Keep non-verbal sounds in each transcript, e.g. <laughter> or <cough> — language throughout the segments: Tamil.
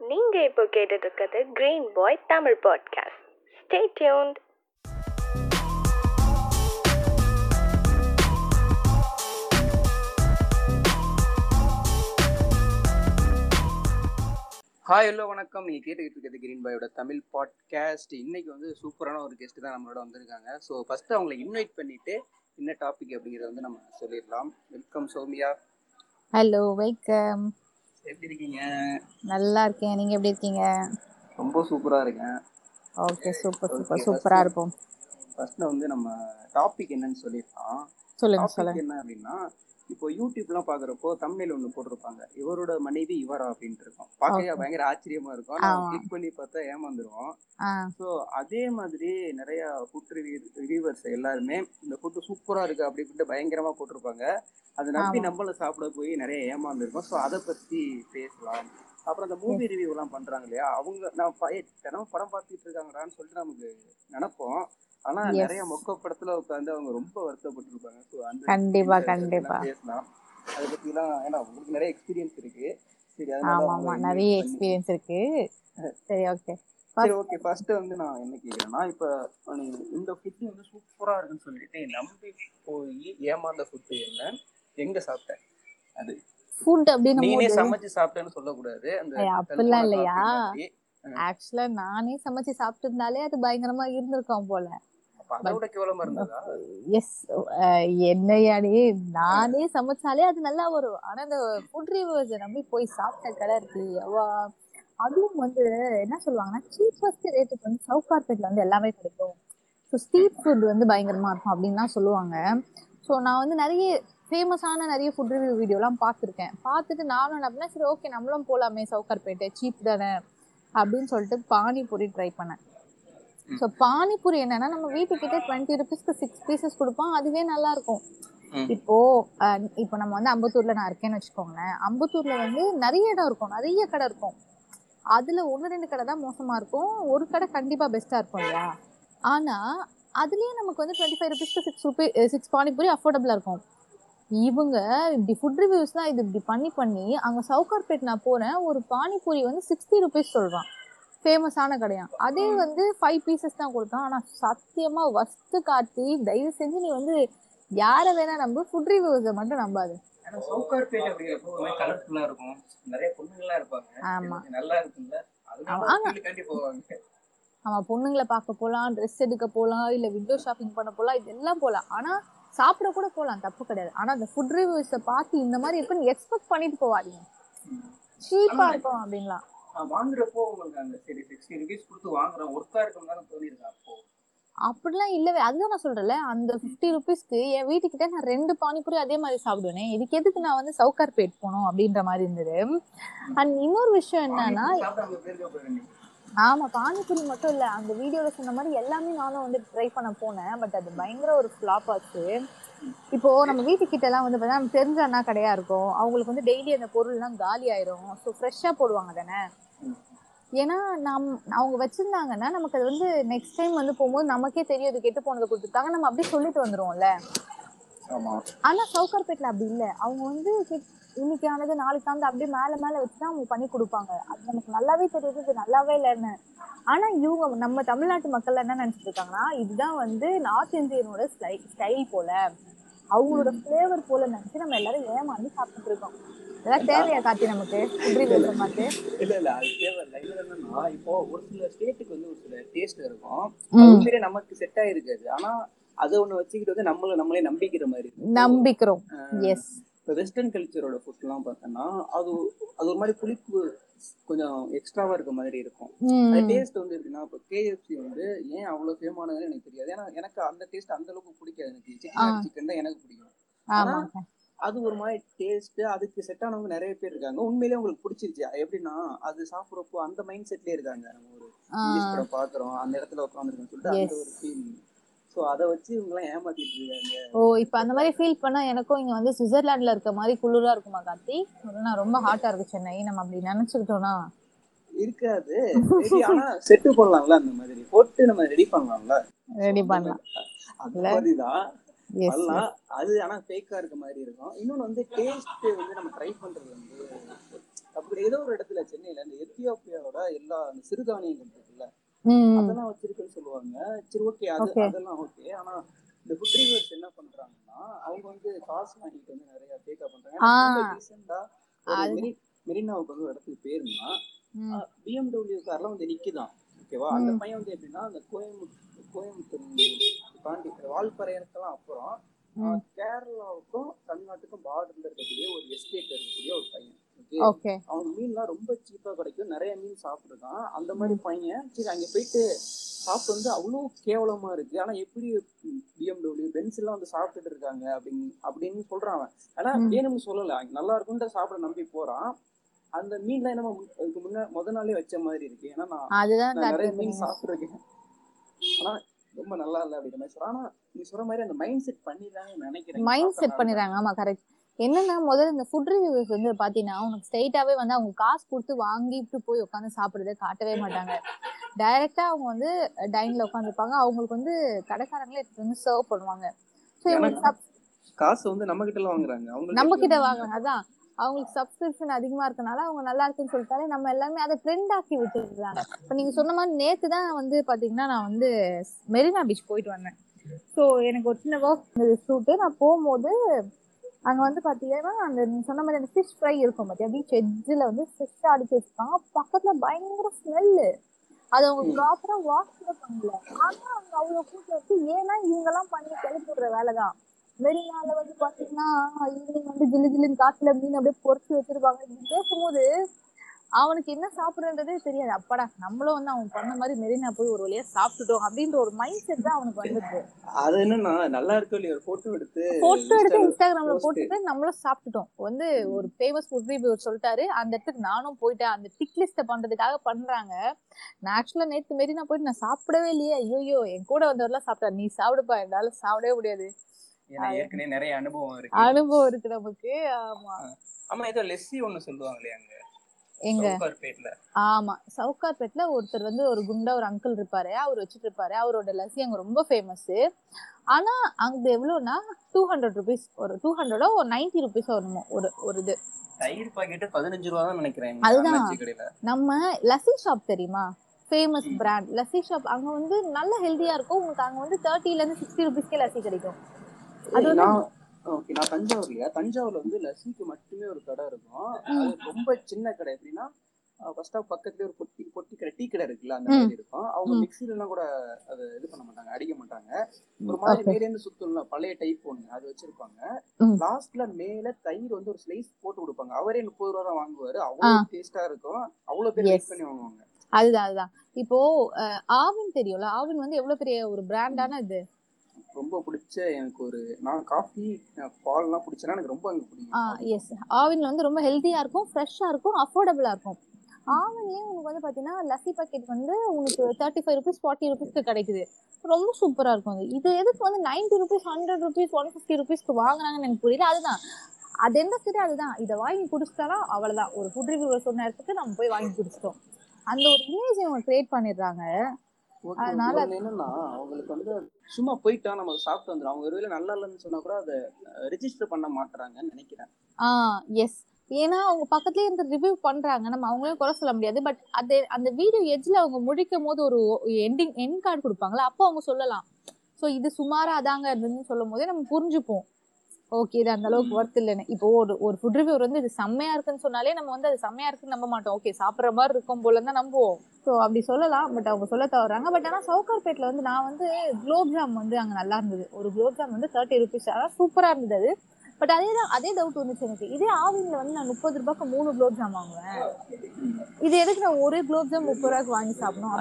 நீங்க இப்போ கேட்டுட்டு இருக்கிறது green boy Tamil podcast stay tuned hi hello வணக்கம். நீங்கள் கேட்டுக்கிட்டு இருக்கிறது கிரீன் பாயோட தமிழ் பாட்காஸ்ட் இன்னைக்கு வந்து சூப்பரான ஒரு கெஸ்ட் தான் நம்மளோட வந்திருக்காங்க. ஸோ ஃபர்ஸ்ட் அவங்களை இன்வைட் பண்ணிட்டு என்ன டாபிக் அப்படிங்கிறத வந்து நம்ம சொல்லிடலாம். வெல்கம் சௌமியா. ஹலோ வெல்கம் எப்படி இருக்கீங்க? நல்லா இருக்கேன். நீங்க எப்படி இருக்கீங்க? ரொம்ப சூப்பராக இருக்கேன். ஓகே சூப்பர் Okay, சூப்பர் சூப்பரா இருப்போம். ஃபர்ஸ்ட்ல வந்து நம்ம டாபிக் என்னன்னு சொல்லுங்க டாபிக் என்ன அப்படின்னா இப்போ யூடியூப்லாம் பார்க்குறப்போ தமிழில் ஒன்று போட்டிருப்பாங்க. இவரோட மனைவி இவரா அப்படின்ட்டு இருக்கும். பார்க்கவே Okay. பயங்கர ஆச்சரியமா இருக்கும். நம்ம கிளிக் பண்ணி பார்த்தா ஏமாந்துருவோம். ஸோ அதே மாதிரி நிறைய ஃபுட் ரிவ்யூ ரிவ்யூவர்ஸ் எல்லாருமே இந்த ஃபுட்டு சூப்பராக இருக்கு அப்படி இப்படின்ட்டு பயங்கரமா போட்டிருப்பாங்க. அதை நம்பி. நம்மள சாப்பிட போய் நிறைய ஏமாந்துருக்கோம். ஸோ அதை பத்தி பேசலாம். அப்புறம் இந்த மூவி ரிவ்யூ எல்லாம் பண்றாங்க இல்லையா? அவங்க நான் தினமும் படம் பார்த்துட்டு இருக்காங்கடான்னு சொல்லிட்டு நமக்கு நினைப்போம். ஆனா. நிறைய மொக்க படத்துல உட்காந்து அவங்க ரொம்ப வருத்தப்பட்டிருப்பாங்க. ஸோ அந்த கண்டிப்பா, கண்டிப்பா. பேசலாம். அதை பத்திலாம் ஏன்னா உங்களுக்கு நிறைய எக்ஸ்பீரியன்ஸ் இருக்கு. சரி ஆமா ஆமா. நிறைய எக்ஸ்பீரியன்ஸ் இருக்கு. சரி ஓகே சரி ஓகே ஃபர்ஸ்ட் வந்து நான் என்ன கேக்குறேன்னா இப்ப இந்த ஃபுட் வந்து சூப்பரா இருக்குன்னு சொல்லிட்டு நம்பி போய் ஏமாந்த ஃபுட் என்ன? எங்க சாப்பிட்ட? அது. ஃபுட் அப்படின்னு நீனே சமைச்சு சாப்பிட்டேன்னு சொல்லக்கூடாது. அந்த அப்படிலாம் இல்லையா? ஆக்சுவலா நானே சமைச்சு சாப்பிட்டு இருந்தாலே அது பயங்கரமா இருந்திருக்கும் போல. எஸ் என்னையாடி நானே சமைச்சாலே அது நல்லா வரும். ஆனா இந்த ஃபுட் ரிவ்யூஸ் நம்பி போய் சாப்பிட்ட கடை இருக்கு. அதுவும் வந்து என்ன சொல்லுவாங்கன்னா சீப்பஸ்ட் ரேட்டுக்கு வந்து சவுகார்பேட்ல வந்து எல்லாமே கிடைக்கும். ஸோ ஸ்ட்ரீட் ஃபுட் வந்து பயங்கரமா இருக்கும் அப்படின்னு தான் சொல்லுவாங்க. ஸோ நான் வந்து நிறைய ஃபேமஸான நிறைய ஃபுட் ரிவ்யூ வீடியோலாம் பார்த்துருக்கேன். பார்த்துட்டு நானும் என்ன பண்ணேன் சரி ஓகே நம்மளும் போலாமே சவுகார்பேட்டை சீப் தானே அப்படின்னு சொல்லிட்டு பானிபூரி ட்ரை பண்ணேன். ஸோ பானிபூரி என்னன்னா நம்ம வீட்டுக்கிட்டே டுவெண்ட்டி ருபீஸ்க்கு சிக்ஸ் பீசஸ் கொடுப்போம். அதுவே நல்லா இருக்கும். இப்போ இப்போ நம்ம வந்து அம்பத்தூர்ல நான் இருக்கேன்னு வச்சுக்கோங்களேன். அம்பத்தூர்ல வந்து நிறைய இடம் இருக்கும். நிறைய கடை இருக்கும். அதுல ஒன்று ரெண்டு கடை தான் மோசமா இருக்கும். ஒரு கடை கண்டிப்பா பெஸ்டா இருக்கும் இல்லையா? ஆனா அதுலயே நமக்கு வந்து டுவெண்ட்டி ஃபைவ் ருபீஸ்க்கு சிக்ஸ் ருபீ சிக்ஸ் பானிபூரி அஃபோர்டபுளா இருக்கும். இவங்க இப்படி ஃபுட் ரிவ்யூஸ்லாம் இது இப்படி பண்ணி பண்ணி அங்க சவுகார்பேட் நான் போனேன் ஒரு பானிபூரி வந்து சிக்ஸ்டி ருபீஸ் சொல்றான். ஃபேமஸான கடையா. அதே வந்து ஃபைவ் பீசஸ் தான் கொடுத்தான். ஆனா சத்தியமா வஸ்து காட்டி தயவு செஞ்சு நீ வந்து யாரை வேணா நம்பு ஃபுட் ரிவ்யூஸை மட்டும் நம்பாது. ஏன்னா சவுகார்பேட் அப்படிங்கிறப்போ ஒரு மாதிரி கலர்ஃபுல்லா இருக்கும். நிறைய பொண்ணுங்களாம் இருப்பாங்க. ஆமா. நல்லா இருக்குல்ல ஆமா. பொண்ணுங்களை பார்க்க போகலாம் ட்ரெஸ் எடுக்க போகலாம் இல்லை விண்டோ ஷாப்பிங் பண்ண போகலாம் இதெல்லாம் போகலாம் ஆனால் சாப்பிட கூட போகலாம் தப்பு கிடையாது. ஆனால் அந்த ஃபுட் ரிவ்யூஸை பார்த்து இந்த மாதிரி இருக்குன்னு எக்ஸ்பெக்ட் பண்ணிட்டு போவாதீங்க. சீப்பாக இருக்கும் அப்படின்லாம். வாங்குறப்போ உங்களுக்கு அந்த சரி சிக்ஸ்டி ருபீஸ் கொடுத்து வாங்குறோம் ஒர்த்தா இருக்கும் தானே தோணிருக்கா அப்போ. அப்படிலாம் இல்லவே. அதுதான் நான் சொல்றேன்ல அந்த ஃபிஃப்டி ருபீஸ்க்கு என் வீட்டுக்கிட்ட நான் ரெண்டு பானிபூரி அதே மாதிரி சாப்பிடுவேனே. இதுக்கு எதுக்கு நான் வந்து சவுகார்பேட் போகணும் அப்படின்ற மாதிரி இருந்தது. அண்ட் இன்னொரு விஷயம் என்னன்னா ஆமா பானிபூரி மட்டும் இல்ல அந்த வீடியோல சொன்ன மாதிரி எல்லாமே நானும் வந்து ட்ரை பண்ண போனேன். பட் அது பயங்கர ஒரு ஃபிளாப் ஆச்சு. இப்போ நம்ம வீட்டுக்கிட்ட எல்லாம் வந்து பார்த்தா நமக்கு தெரிஞ்ச அண்ணா கடையா இருக்கும். அவங்களுக்கு வந்து டெய்லி அந்த பொருள்லாம் காலி ஆயிரும். ஸோ ஃப்ரெஷ்ஷா போடுவாங்க தானே. ஏன்னா நம் அவங்க வச்சிருந்தாங்கன்னா நமக்கு அது வந்து நெக்ஸ்ட் டைம் வந்து போகும்போது நமக்கே தெரியும் இது கெட்டு போனதை கொடுத்துருக்காங்க. நம்ம அப்படியே சொல்லிட்டு வந்துருவோம்ல. ஆனா சவுகார்பேட்ல அப்படி இல்ல. அவங்க வந்து இன்னைக்கு ஆனது நாளைக்கு ஆனது அப்படியே மேல மேல வச்சுதான் அவங்க பண்ணி கொடுப்பாங்க. அது நமக்கு நல்லாவே தெரியுது இது நல்லாவே இல்லைன்னு. ஆனா இவங்க நம்ம தமிழ்நாட்டு மக்கள் என்ன நினைச்சிட்டு இருக்காங்கன்னா இதுதான் வந்து நார்த் இந்தியனோட ஸ்டைல் போல. அவங்களோட ஃபிளேவர் போல நினைச்சு நம்ம எல்லாரும் ஏமாந்து சாப்பிட்டுட்டு இருக்கோம். இதெல்லாம் தேவையா காத்தி நமக்கு? இப்படி பேசுற மாதிரி இல்ல இல்ல அது தேவையில்ல. இதுல என்னன்னா இப்போ ஒரு சில ஸ்டேட்டுக்கு வந்து ஒரு சில டேஸ்ட் இருக்கும். உண்மையிலே நமக்கு செட் ஆயிருக்காது. ஆனா அதை ஒண்ணு வச்சுக்கிட்டு வந்து நம்மள நம்மளே நம்பிக்கிற மாதிரி. நம்பிக்கிறோம். எஸ் இப்போ வெஸ்டர்ன் கல்ச்சரோட ஃபுட்லாம் பார்த்தோன்னா அது அது ஒரு மாதிரி புளிப்பு கொஞ்சம் எக்ஸ்ட்ராவா இருக்க மாதிரி இருக்கும். அந்த டேஸ்ட் வந்து எப்படின்னா இப்போ கேஎஃப்சி வந்து ஏன் அவ்வளவு ஃபேமானதுன்னு எனக்கு தெரியாது. ஏன்னா எனக்கு அந்த டேஸ்ட் அந்த அளவுக்கு பிடிக்காது. எனக்கு சிக்கன் சிக்கன் தான் எனக்கு பிடிக்கும். ஆமா அது ஒரு மாதிரி டேஸ்ட் அதுக்கு செட் ஆனவங்க நிறைய பேர் இருக்காங்க. உண்மையிலேயே உங்களுக்கு பிடிச்சிருச்சு எப்படின்னா அது சாப்பிட்றப்போ அந்த மைண்ட் செட்லயே இருக்காங்க. நம்ம ஒரு இங்கிலீஷ் படம் பாக்குறோம். அந்த இடத்துல உட்காந்துருக்கோம்னு சொல்லிட்டு அந்த. ஒரு ஃபீல் ஸோ அதை வச்சு இவங்க எல்லாம் ஏமாத்திட்டு இருக்காங்க. ஓ இப்போ அந்த மாதிரி ஃபீல் பண்ணா எனக்கும் இங்க வந்து சுவிட்சர்லாந்துல இருக்க மாதிரி குளிரா இருக்குமா கார்த்தி? நான் ரொம்ப ஹாட்டா இருக்கு சென்னை. நம்ம அப்படி நினைச்சுக்கிட்டோம்னா. இருக்காது. ஆனா செட்டு போடலாம்ல அந்த மாதிரி. போட்டு நம்ம ரெடி பண்ணலாம்ல. ரெடி பண்ணலாம். எஸ் பண்ணலாம் அது ஆனா ஃபேக்கா இருக்க மாதிரி இருக்கும். இன்னொன்னு வந்து டேஸ்ட் வந்து நம்ம ட்ரை பண்றது வந்து அப்படி ஏதோ ஒரு இடத்துல சென்னையில இந்த எத்தியோப்பியா அந்த சிறுதானியங்கள் இருக்குல்ல அதெல்லாம் வச்சிருக்குன்னு சொல்லுவாங்க. சரி ஓகே அது. அதெல்லாம் ஓகே ஆனா இந்த ஃபுட் என்ன பண்றாங்கன்னா அவங்க வந்து காசு வாங்கிட்டு வந்து நிறைய ஃபேக்கா பண்றாங்க. ரீசெண்டா மெரினாவுக்கு வந்து ஒரு இடத்துக்கு ம். பிஎம்டபிள்யூ கார்லாம் வந்து நிக்குதான் ஓகேவா அந்த. பையன் வந்து எப்படின்னா அந்த கோயம்புத்தூர் கோயம்புத்தூர் தாண்டி வால்பறையனுக்கெல்லாம் அப்புறம். கேரளாவுக்கும் தமிழ்நாட்டுக்கும் பார்டர்ல இருக்கக்கூடிய ஒரு எஸ்டேட் இருக்கக்கூடிய ஒரு பையன் ஓகே அவன் மீன்லாம் ரொம்ப சீப்பா கிடைக்கும். நிறைய மீன் சாப்பிட்டுருக்கான் அந்த மாதிரி பையன் சரி அங்க போயிட்டு சாப்பிட்டு வந்து அவ்வளோ கேவலமா இருக்கு. ஆனா எப்படி பிஎம்டபிள்யூ பென்ஸ் எல்லாம் வந்து சாப்பிட்டுட்டு இருக்காங்க அப்படின்னு அப்படின்னு சொல்றான் அவன். ஆனா. வேணும்னு சொல்லல. நல்லா இருக்கும்னு சாப்பிட நம்பி போறான். அந்த மீன்லாம் என்னமோ அதுக்கு முன்ன முத நாளே வச்ச மாதிரி இருக்கு. ஏன்னா நான் நிறைய மீன் சாப்பிட்டுருக்கேன் ஆனா ரொம்ப நல்லா இல்ல அப்படிங்கிற மாதிரி சொல்றேன் ஆனா நீ சொல்ற மாதிரி அந்த மைண்ட் செட் பண்ணிடுறாங்க நினைக்கிறேன். Mind set. பண்ணிடுறாங்க. ஆமா கரெக்ட் என்னன்னா முதல்ல இந்த ஃபுட் ரிவ்யூஸ் வந்து பாத்தீங்கன்னா உனக்கு ஸ்ட்ரைட்டாவே வந்து அவங்க காசு கொடுத்து வாங்கிட்டு போய் உட்காந்து சாப்பிடுறத காட்டவே மாட்டாங்க. டைரக்டா அவங்க வந்து டைன்ல உட்காந்துருப்பாங்க அவங்களுக்கு வந்து கடைக்காரங்களே வந்து சர்வ் பண்ணுவாங்க. காசு வந்து நம்ம கிட்ட வாங்குறாங்க. நம்ம கிட்ட வாங்குறாங்க. அதான். அவங்களுக்கு சப்ஸ்கிரிப்ஷன் அதிகமா இருக்கனால அவங்க நல்லா இருக்குன்னு சொல்லிட்டாலே நம்ம எல்லாமே அதை ட்ரெண்ட் ஆக்கி விட்டுருக்காங்க இப்ப நீங்க சொன்ன மாதிரி நேத்து தான் வந்து பாத்தீங்கன்னா நான் வந்து மெரினா பீச் போயிட்டு வந்தேன். ஸோ எனக்கு ஒரு சின்ன ஒர்க் இருந்தது ஷூட்டு நான் போகும்போது அங்க வந்து பாத்தீங்கன்னா அந்த நீங்க சொன்ன மாதிரி அந்த ஃபிஷ் ஃப்ரை இருக்கும் பாத்தியா பீச் எட்ஜில் வந்து ஃபிஷ் அடிச்சு வச்சிருக்காங்க பக்கத்துல பயங்கர ஸ்மெல்லு அது அவங்க ப்ராப்பரா வாஷ் கூட பண்ணல. ஆனா அவங்க அவ்வளவு கூட்டம் வச்சு ஏன்னா இவங்க எல்லாம் பண்ணி கிளப்பி விடுற வேலைதான். மெரினால வந்து பாத்தீங்கன்னா ஈவினிங் வந்து ஜில்லு ஜில்லுன்னு காட்டுல மீன் அப்படியே பொரிச்சு வச்சிருப்பாங்க. பேசும்போது அவனுக்கு என்ன சாப்பிடுறதே தெரியாது. அப்பாடா நம்மளும் வந்து அவன் பண்ண மாதிரி மெரினா போய் ஒரு வழியா சாப்பிட்டுட்டோம் அப்படின்ற ஒரு மைண்ட் செட் தான் அவனுக்கு வந்துருக்கு. அது என்னன்னா நல்லா இருக்கோ இல்லையா? போட்டோ எடுத்து போட்டோ எடுத்து இன்ஸ்டாகிராம்ல. போட்டுட்டு நம்மளும் சாப்பிட்டுட்டோம். வந்து ஒரு ஃபேமஸ் ஃபுட் ரிவ்யூவர் சொல்லிட்டாரு. அந்த இடத்துக்கு நானும் போயிட்டேன். அந்த டிக் லிஸ்ட பண்றதுக்காக பண்றாங்க. நான் ஆக்சுவலா நேத்து மாரி நான் போயிட்டு நான் சாப்பிடவே இல்லையே. ஐயோ என் கூட வந்தவரெல்லாம் சாப்பிட்டா நீ சாப்பிடுப்பா. என்னால சாப்பிடவே முடியாது. ஏன்னா ஏற்கனவே நிறைய அனுபவம் இருக்கு. அனுபவம் இருக்கு நமக்கு. ஆமா. ஆமா ஏதோ லெஸ்ஸி ஒண்ணு சொல்லுவாங்களே அங்க. எங்க? ஆமா. சவுகார்பேட்ல ஒருத்தர் வந்து ஒரு குண்டா ஒரு அங்கிள் இருப்பாரு. அவர் வச்சுட்டு இருப்பாரு அவரோட லஸ்ஸி அங்க ரொம்ப ஃபேமஸ் ஆனா அங்க எவ்வளவுனா டூ ஹண்ட்ரட் ருபீஸ் ஒரு டூ ஹண்ட்ரடோ ஒரு நைன்டி ருபீஸ் வருமோ ஒரு ஒரு இது. தயிர் பாக்கெட் பதினஞ்சு ரூபா தான் நினைக்கிறேன் அதுதான். நம்ம லஸ்ஸி ஷாப் தெரியுமா? ஃபேமஸ் பிராண்ட் லஸ்ஸி ஷாப் அங்க வந்து நல்ல ஹெல்தியா இருக்கும். உங்களுக்கு அங்க வந்து தேர்ட்டில இருந்து சிக்ஸ்டி ருபீஸ்க்கே லஸ்ஸி கிடைக்கும். அது நான் ஓகே நான் தஞ்சாவூர்லயா தஞ்சாவூர்ல வந்து லஸ்ஸிக்கு மட்டுமே ஒரு கடை இருக்கும். அது ரொம்ப சின்ன கடை. எப்படின்னா ஃபர்ஸ்ட் ஸ்டாப் பக்கத்துலயே ஒரு பொட்டி பொட்டி கடை டீ கடை இருக்குல்ல அந்த மாதிரி இருக்கும். அவங்க. மிக்சில எல்லாம் கூட அது இது பண்ண மாட்டாங்க அடிக்க மாட்டாங்க. ஒரு மாதிரி. மேலே இருந்து சுத்தம்ல பழைய டைப் ஒண்ணு அது வச்சிருப்பாங்க. லாஸ்ட்ல மேல தயிர் வந்து ஒரு ஸ்லைஸ் போட்டு கொடுப்பாங்க. அவரே முப்பது ரூபா தான் வாங்குவாரு. அவ்வளவு டேஸ்டா இருக்கும். அவ்வளவு பேர். வெயிட் பண்ணி வாங்குவாங்க. அதுதான் அதுதான். இப்போ ஆவின் தெரியும்ல ஆவின் வந்து எவ்வளவு பெரிய ஒரு பிராண்டான இது? ரொம்ப பிடிச்ச எனக்கு ஒரு நான் காஃபி பால்லாம் பிடிச்சனா எனக்கு ரொம்ப அங்க பிடிக்கும். எஸ் ஆவின்ல வந்து ரொம்ப ஹெல்த்தியா இருக்கும் ஃப்ரெஷ்ஷா இருக்கும் அஃபோர்டபுளா இருக்கும். ஆவின்லயே உங்களுக்கு வந்து பாத்தீங்கன்னா லஸ்ஸி பாக்கெட் வந்து உங்களுக்கு தேர்ட்டி ஃபைவ் ருபீஸ் ஃபார்ட்டி ருபீஸ்க்கு கிடைக்குது. ரொம்ப சூப்பரா இருக்கும் அது. இது எதுக்கு வந்து ninety rupees hundred rupees one fifty ருபீஸ்க்கு வாங்குறாங்கன்னு எனக்கு புரியல. அதுதான். அது எந்த சரி அதுதான். இதை வாங்கி குடிச்சிட்டாலும் அவ்வளவுதான். ஒரு ஃபுட் ரிவ்யூவர் சொன்ன இடத்துக்கு நம்ம போய் வாங்கி குடிச்சிட்டோம். அந்த ஒரு இமேஜ் இவங்க கிரியேட் பண்ணிடுறாங்க. அதனால- என்னன்னா அவங்களுக்கு வந்து சும்மா போயிட்டா நம்ம சாப்பிட்டு வந்துடும் அவங்க ஒருவேளை நல்லா இல்லைன்னு சொன்னா கூட அதை ரெஜிஸ்டர் பண்ண மாட்டாங்கன்னு நினைக்கிறேன். ஆ எஸ் ஏன்னா அவங்க பக்கத்துலயே இருந்து ரிவ்யூ பண்றாங்க. நம்ம அவங்களையும் குறை சொல்ல முடியாது. பட் அது அந்த வீடியோ எட்ஜ்ல அவங்க முடிக்கும் போது ஒரு எண்டிங் எண்ட் கார்டு கொடுப்பாங்களா அப்போ அவங்க சொல்லலாம். ஸோ இது சுமாரா அதாங்க இருந்ததுன்னு சொல்லும் போதே நம்ம புரிஞ்சுப்போம். ஓகே இது அந்த அளவுக்கு ஒர்த் இல்லைன்னு. இப்போ ஒரு ஒரு ஃபுட் ரிவ்யூ வந்து இது செம்மையா இருக்குன்னு சொன்னாலே நம்ம வந்து அது செம்மையா இருக்குன்னு நம்ப மாட்டோம். ஓகே சாப்பிட்ற மாதிரி இருக்கும் போல தான் நம்புவோம். ஸோ அப்படி சொல்லலாம். பட் அவங்க சொல்ல தவறாங்க. பட் ஆனால் சவுகார்பேட்டில் வந்து நான் வந்து குலோப் ஜாம் வந்து அங்கே நல்லா இருந்தது. ஒரு குலோப் ஜாம் வந்து தேர்ட்டி ருபீஸ் அதான் சூப்பராக இருந்தது அது. பட் அதே தான் அதே டவுட் வந்துச்சு எனக்கு. இதே ஆவின்ல வந்து நான் முப்பது ரூபாய்க்கு மூணு குலோப் ஜாம் வாங்குவேன். இது எதுக்கு நான் ஒரே குலோப் ஜாம் முப்பது ரூபாய்க்கு வாங்கி சாப்பிடணும்?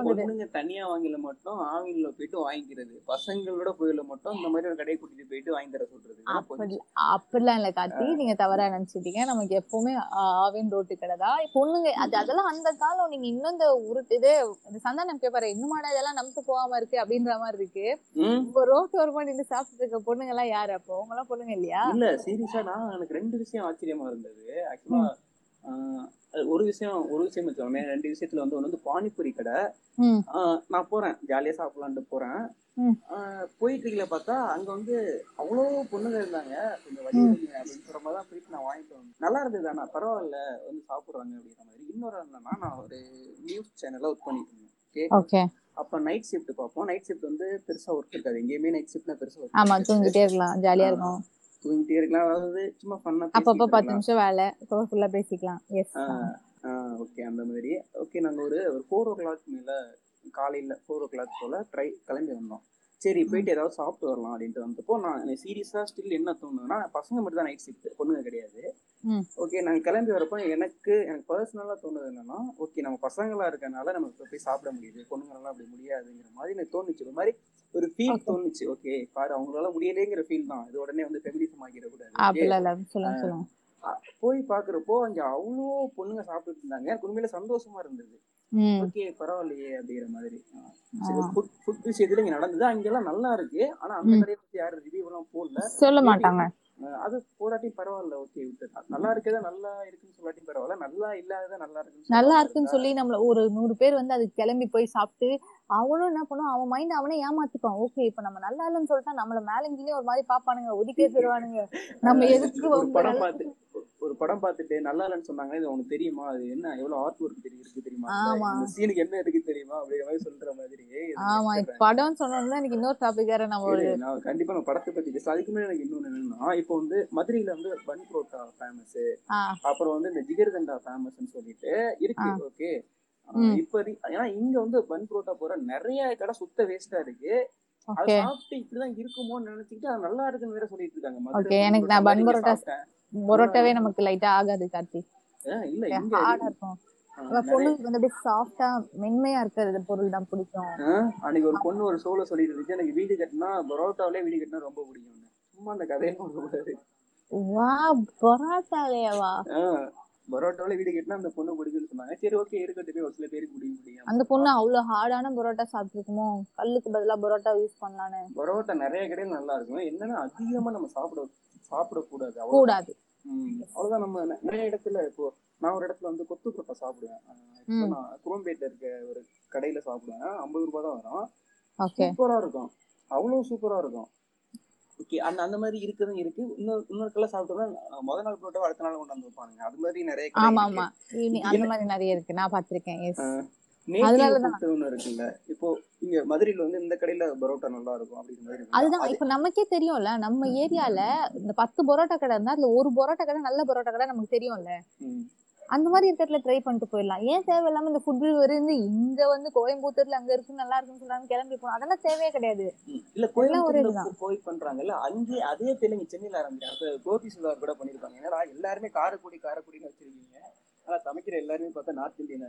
ஒரு பொண்ணுங்க தனியா வாங்கல மட்டும் ஆவின்ல போயிட்டு வாங்கிக்கிறது. பசங்களோட போயில மட்டும் இந்த மாதிரி ஒரு கடையை கூட்டிட்டு போயிட்டு வாங்கி தர சொல்றது. அப்படி அப்படிலாம் இல்ல கார்த்தி. நீங்க தவறா நினைச்சிட்டீங்க. நமக்கு எப்பவுமே ஆவின் ரோட்டு கடை தான். பொண்ணுங்க அது அதெல்லாம் அந்த காலம் நீங்க இன்னும் இந்த உருட்டு இது இந்த சந்தானம் பேப்பர் இன்னுமாடா இதெல்லாம் நமக்கு போகாம இருக்கு அப்படின்ற மாதிரி இருக்கு. ரோட்டு ஓரமா நின்று சாப்பிட்டு இருக்க பொண்ணுங்க எல்லாம் யாரு அப்போ? அவங்க எல்லாம் பொண்ணுங்க இல்லையா? இல்ல சீரியஸா நான் எனக்கு ரெண்டு விஷயம் ஆச்சரியமா இருந்தது. ஆக்சுவலா ஒரு விஷயம் ஒரு விஷயம் வச்சோமே ரெண்டு விஷயத்துல வந்து ஒண்ணு வந்து பானிபூரி கடை. நான் போறேன். ஜாலியா சாப்பிடலான்ட்டு போறேன். போயிட்டு இருக்கல பார்த்தா அங்க வந்து அவ்வளோ பொண்ணுங்க இருந்தாங்க. கொஞ்சம் வழி அப்படின்னு சொல்ற மாதிரி தான் போயிட்டு நான் வாங்கிட்டு வந்தேன். நல்லா இருந்தது ஆனா பரவாயில்ல வந்து சாப்பிடுறாங்க அப்படிங்கிற மாதிரி. இன்னொரு என்னன்னா நான் ஒரு நியூஸ் சேனல்ல ஒர்க் பண்ணிட்டு இருந்தேன். ஓகே. அப்ப நைட் ஷிஃப்ட் பார்ப்போம். நைட் ஷிஃப்ட் வந்து பெருசா ஒர்க் இருக்காது. எங்கேயுமே நைட் ஷிஃப்ட்ல பெருசா ஒர்க் ஆமா தூங்கிட்டே இருக்கலாம். ஜாலியா இருக்கும். தூங்கிட்டே இருக்கலாம். அதாவது சும்மா பண்ணா அப்பப்போ பத்து நிமிஷம் வேலை. அப்போ ஃபுல்லா பேசிக்கலாம். எஸ் ஓகே அந்த மாதிரி. ஓகே நாங்க ஒரு ஒரு ஃபோர் ஓ கிளாக் மேல காலையில ஃபோர் ஓ கிளாக் போல ட்ரை கிளம்பி வந்தோம். சரி போயிட்டு ஏதாவது சாப்பிட்டு வரலாம் அப்படின்ட்டு வந்தப்போ நான் சீரியஸா ஸ்டில் என்ன தோணுதுன்னா பசங்க மட்டும் தான் நைட் ஷிஃப்ட் பொண்ணுங்க கிடையாது. ஓகே நாங்க கிளம்பி வரப்போ எனக்கு எனக்கு பர்சனலா தோணுது என்னன்னா ஓகே நம்ம பசங்களா இருக்கனால நம்ம இப்ப போய் சாப்பிட முடியுது பொண்ணுங்களெல்லாம் அப்படி முடியாதுங்கிற மாதிரி எனக்கு தோணுச்சு. ஒரு மாதிரி ஒரு ஃபீல். தோணுச்சு. ஓகே பாரு அவங்களால முடியலேங்கிற ஃபீல் தான். இது உடனே வந்து ஃபெமினிசம் ஆகிட கூடாது okay? அப்படிலாம் இல்ல சொல்லுங்க சொல்லுங்க. போய் பாக்குறப்போ அங்க அவ்வளோ பொண்ணுங்க சாப்பிட்டுட்டு இருந்தாங்க. எனக்கு உண்மையில சந்தோஷமா இருந்தது. ஓகே பரவாயில்லையே அப்படிங்கிற மாதிரி. ஃபுட் ஃபுட் விஷயத்துல இங்க நடந்தது? அங்கெல்லாம் நல்லா இருக்கு. ஆனா அந்த. கடையை பத்தி யாரும் ரிவ்யூ எல்லாம் போடல. சொல்ல மாட்டாங்க. அது போடாட்டி பரவாயில்ல ஓகே விட்டு நல்லா இருக்கதா நல்லா இருக்குன்னு சொல்லாட்டி பரவாயில்ல. நல்லா இல்லாததா நல்லா இருக்குன்னு நல்லா இருக்குன்னு சொல்லி நம்மள ஒரு நூறு பேர் வந்து அது கிளம்பி போய் சாப்பிட்டு அவனும் என்ன பண்ணுவான்? அவன் மைண்ட் அவனே ஏமாத்திப்பான். ஓகே இப்ப நம்ம நல்லா இல்லைன்னு சொல்லிட்டா நம்மள மேல கீழே ஒரு மாதிரி பாப்பானுங்க ஒதுக்கே போயிடுவானுங்க நம்ம எதுக்கு ஒரு? படம் பார்த்து ஒரு படம் பார்த்துட்டு நல்லா இல்லைன்னு சொன்னாங்க இது உனக்கு தெரியுமா? அது என்ன எவ்வளவு ஆர்ட் ஒர்க் தெரியும்? இருக்கு தெரியுமா சீனுக்கு என்ன இருக்கு தெரியுமா? அப்படிங்கிற மாதிரி சொல்ற மாதிரி ஆமா படம்னு சொன்னோம்னா எனக்கு இன்னொரு டாபிக் வேற நம்ம ஒரு இரு, நான் கண்டிப்பா நான் படத்தை பத்தி பேச அதுக்கு எனக்கு இன்னொன்னு என்னன்னா இப்போ வந்து மதுரையில வந்து பன் புரோட்டா ஃபேமஸ் அப்புறம் வந்து இந்த ஜிகர்தண்டா ஃபேமஸ்னு சொல்லிட்டு இருக்கு. ஓகே. இப்ப ஏன்னா இங்க வந்து பன் புரோட்டா போற நிறைய கடை சுத்த வேஸ்டா இருக்கு. அது சாப்பிட்டு இப்படிதான் இருக்குமோன்னு நினைச்சுக்கிட்டு அது நல்லா இருக்குன்னு வேற சொல்லிட்டு இருக்காங்க. எனக்கு நான் பன் புரோட்டா. பரோட்டாவே நமக்கு லைட்டா ஆகாது கார்த்தி. இல்ல இங்க பொருள் வந்து அப்படியே சாஃப்டா மென்மையா இருக்கிறது பொருள் தான் பிடிக்கும். அன்னைக்கு ஒரு பொண்ணு ஒரு சோல சொல்லிட்டு இருந்துச்சு. எனக்கு வீடு கட்டினா பரோட்டாவிலே வீடு கட்டினா ரொம்ப பிடிக்கும். சும்மா அந்த கதையெல்லாம் சொல்லக்கூடாது வா பரோட்டாலேவா பரோட்டாவில வீடு கட்டினா அந்த பொண்ணு பிடிக்கும்னு சொன்னாங்க. சரி ஓகே இருக்கட்டும். ஒரு சில பேருக்கு பிடிக்க முடியும் அந்த பொண்ணு அவ்வளவு ஹார்டான பரோட்டா சாப்பிட்டுருக்குமோ? கல்லுக்கு பதிலா பரோட்டா யூஸ் பண்ணலான்னு. பரோட்டா நிறைய கடையில் நல்லா இருக்கும். என்னன்னா அதிகமா நம்ம சாப்பிட சாப்பிடக்கூடாது. கூடாது. அவ்வளவுதான். நம்ம நிறைய இடத்துல இப்போ நான் ஒரு இடத்துல வந்து கொத்து பரோட்டா சாப்பிடுவேன். நான் குரோம்பேட்ல இருக்க ஒரு கடையில சாப்பிடுவேன். ஐம்பது ரூபாய் தான் வரும். சூப்பரா இருக்கும். அவ்வளவு சூப்பரா இருக்கும். ஓகே அந்த அந்த மாதிரி இருக்கிறதும் இருக்கு. இன்னொரு இன்னொரு கல்ல சாப்பிட்டோம்னா முத நாள் புரோட்டா அடுத்த நாள் கொண்டு வந்து வைப்பாங்க அது மாதிரி நிறைய ஆமா. ஆமா. அந்த மாதிரி நிறைய இருக்கு. நான் பாத்திருக்கேன் இருக்குல்ல. இப்போ இங்க மதுரையில வந்து இந்த கடையில பரோட்டா நல்லா இருக்கும் அப்படிங்கிற மாதிரி. அதுதான். அது- இப்ப நமக்கே தெரியும்ல. நம்ம ஏரியால இந்த பத்து பரோட்டா கடை இருந்தா அதுல ஒரு பரோட்டா கடை நல்ல பரோட்டா கடை நமக்கு தெரியும்ல. அந்த மாதிரி இருக்கிறதுல ட்ரை பண்ணிட்டு போயிடலாம். ஏன் தேவையில்லாம இந்த ஃபுட் இருந்து இங்க வந்து கோயம்புத்தூர்ல அங்க இருக்கு நல்லா இருக்குன்னு சொல்றாங்க கிளம்பி போகணும். அதெல்லாம் தேவையே கிடையாது. இல்ல இதுதான். போய் பண்றாங்கல்ல அங்கே அதே தெலுங்கு சென்னையில இப்ப கோபி சுதார் கூட பண்ணிருப்பாங்க. என்னடா எல்லாருமே காரக்குடி காரக்குடின்னு வச்சிருக்கீங்க. ஆனா சமைக்கிற எல்லாருமே பார்த்தா நார்த் இந்தியன்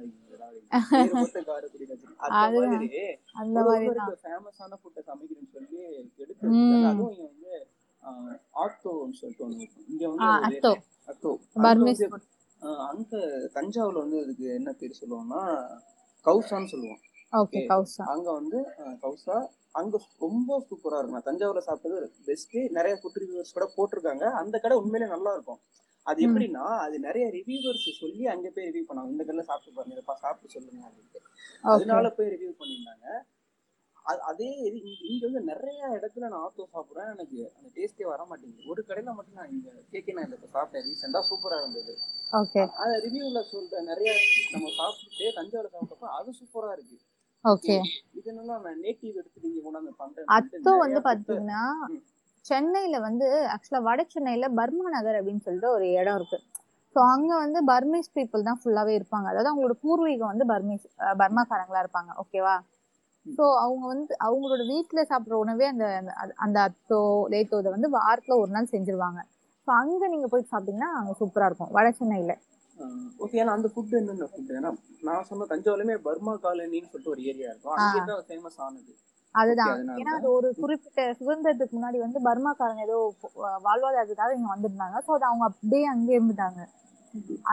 காரக்குடின்னு வச்சிருக்கீங்க. அந்த. மாதிரி அந்த மாதிரி ஃபேமஸான ஃபுட்டை சமைக்கிறேன்னு சொல்லி எடுத்து. அதுவும் இங்க வந்து ஆத்தோன்னு சொல்லிட்டு. இங்க வந்து அத்தோ. அத்தோ. அங்க அங்க தஞ்சாவூர்ல வந்து அதுக்கு என்ன பேர் சொல்லுவாங்கன்னா கவுசான்னு சொல்லுவோம். ஓகே கௌசா அங்க வந்து கவுசா அங்க ரொம்ப சூப்பரா இருக்கும். தஞ்சாவூர்ல சாப்பிட்டது பெஸ்ட் நிறைய ஃபுட் ரிவ்யூவர்ஸ் கூட போட்டிருக்காங்க. அந்த கடை உண்மையிலே நல்லா இருக்கும். அது. எப்படின்னா அது நிறைய ரிவ்யூவர்ஸ் சொல்லி அங்க போய் ரிவ்யூ பண்ணாங்க. இந்த கடையில சாப்பிட்டு பாருங்க இதப்பா சாப்பிட்டு சொல்லுங்க அப்படின்ட்டு. அதனால போய் ரிவ்யூ பண்ணியிருந்தாங்க. அதே இது இங்க வந்து நிறைய இடத்துல நான் ஆத்தோ சாப்பிடுறேன். எனக்கு அந்த டேஸ்டே வர மாட்டேங்குது. ஒரு கடையில மட்டும் நான் இங்க கேக்கே நான் இப்போ சாப்பிட்டேன். ரீசெண்டா சூப்பரா இருந்தது. அந்த ரிவ்யூல சொல்ற நிறைய நம்ம சாப்பிட்டு தஞ்சாவூர்ல சாப்பிட்டப்ப அது சூப்பரா இருக்கு. ஓகே இது என்னன்னா நான் நேட்டிவ் எடுத்து நீங்க கொண்டாந்து பண்றேன். அத்தோ வந்து பாத்தீங்கன்னா. சென்னையில வந்து ஆக்சுவலா வட சென்னையில பர்மா நகர் அப்படின்னு சொல்லிட்டு ஒரு இடம் இருக்கு. ஸோ அங்க வந்து பர்மீஸ் பீப்புள் தான் ஃபுல்லாவே இருப்பாங்க. அதாவது அவங்களோட பூர்வீகம் வந்து பர்மீஸ் பர்மாக்காரங்களா இருப்பாங்க. ஓகேவா. ஸோ அவங்க வந்து அவங்களோட வீட்டுல சாப்பிடுற உணவே அந்த அந்த- அத்தோ லேத்தோ இதை வந்து வாரத்துல ஒரு நாள் செஞ்சிருவாங்க. ஸோ அங்க நீங்க போய் சாப்பிட்டீங்கன்னா அங்க சூப்பரா இருக்கும். வட சென்னையில. ஓகே ஏன்னா அந்த ஃபுட் என்னென்ன ஃபுட் ஏன்னா நான் சொன்ன தஞ்சாவூர்லயுமே பர்மா காலனின்னு சொல்லிட்டு ஒரு ஏரியா இருக்கும். அங்கே தான் ஃபேமஸ் ஆனது. அதுதான். ஏன்னா அது ஒரு குறிப்பிட்ட சுதந்திரத்துக்கு முன்னாடி வந்து பர்மாக்காரங்க ஏதோ அஹ், வாழ்வாதாரத்துக்காக இங்க வந்திருந்தாங்க. ஸோ அது அவங்க அப்படியே அங்கே இருந்துட்டாங்க.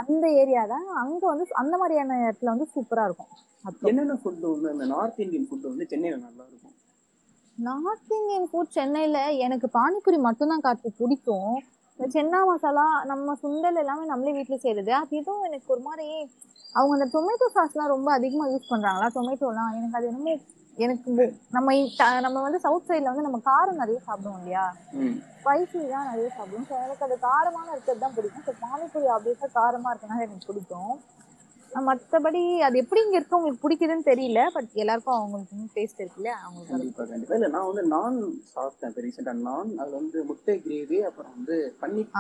அந்த ஏரியா தான் அங்க வந்து அந்த மாதிரியான இடத்துல வந்து சூப்பரா இருக்கும். என்னென்ன ஃபுட் வந்து அந்த நார்த் இந்தியன் ஃபுட் வந்து சென்னையில நல்லா இருக்கும்? நார்த் இந்தியன் ஃபுட் சென்னையில எனக்கு பானிபூரி மட்டும்தான் காத்து பிடிக்கும். இந்த சென்னா மசாலா நம்ம சுண்டல் எல்லாமே நம்மளே வீட்ல செய்யறது அது இதுவும் எனக்கு ஒரு மாதிரி அவங்க அந்த டொமேட்டோ சாஸ்லாம் ரொம்ப அதிகமா யூஸ் பண்றாங்களா? டொமேட்டோலாம் எனக்கு அது என்னமோ எனக்கு நம்ம நம்ம வந்து சவுத் சைட்ல வந்து நம்ம காரம் நிறைய சாப்பிடுவோம் இல்லையா? ஸ்பைசி தான் நிறைய சாப்பிடுவோம். ஸோ எனக்கு அது காரமான இருக்கிறது தான் பிடிக்கும். ஸோ பானிபூரி ஆப்வியஸாக காரமா இருக்கனால எனக்கு பிடிக்கும். மத்தபடி அது எப்படி இங்க இருக்கு உங்களுக்கு பிடிக்குதுன்னு தெரியல. பட் எல்லாருக்கும் அவங்களுக்கு டேஸ்ட் இருக்குல்ல அவங்களுக்கு அது- கண்டிப்பா கண்டிப்பா. இல்ல நான் வந்து நான் சாப்பிட்டேன் இப்போ ரீசெண்டா நான் அதுல வந்து முட்டை கிரேவி அப்புறம் வந்து பன்னீர்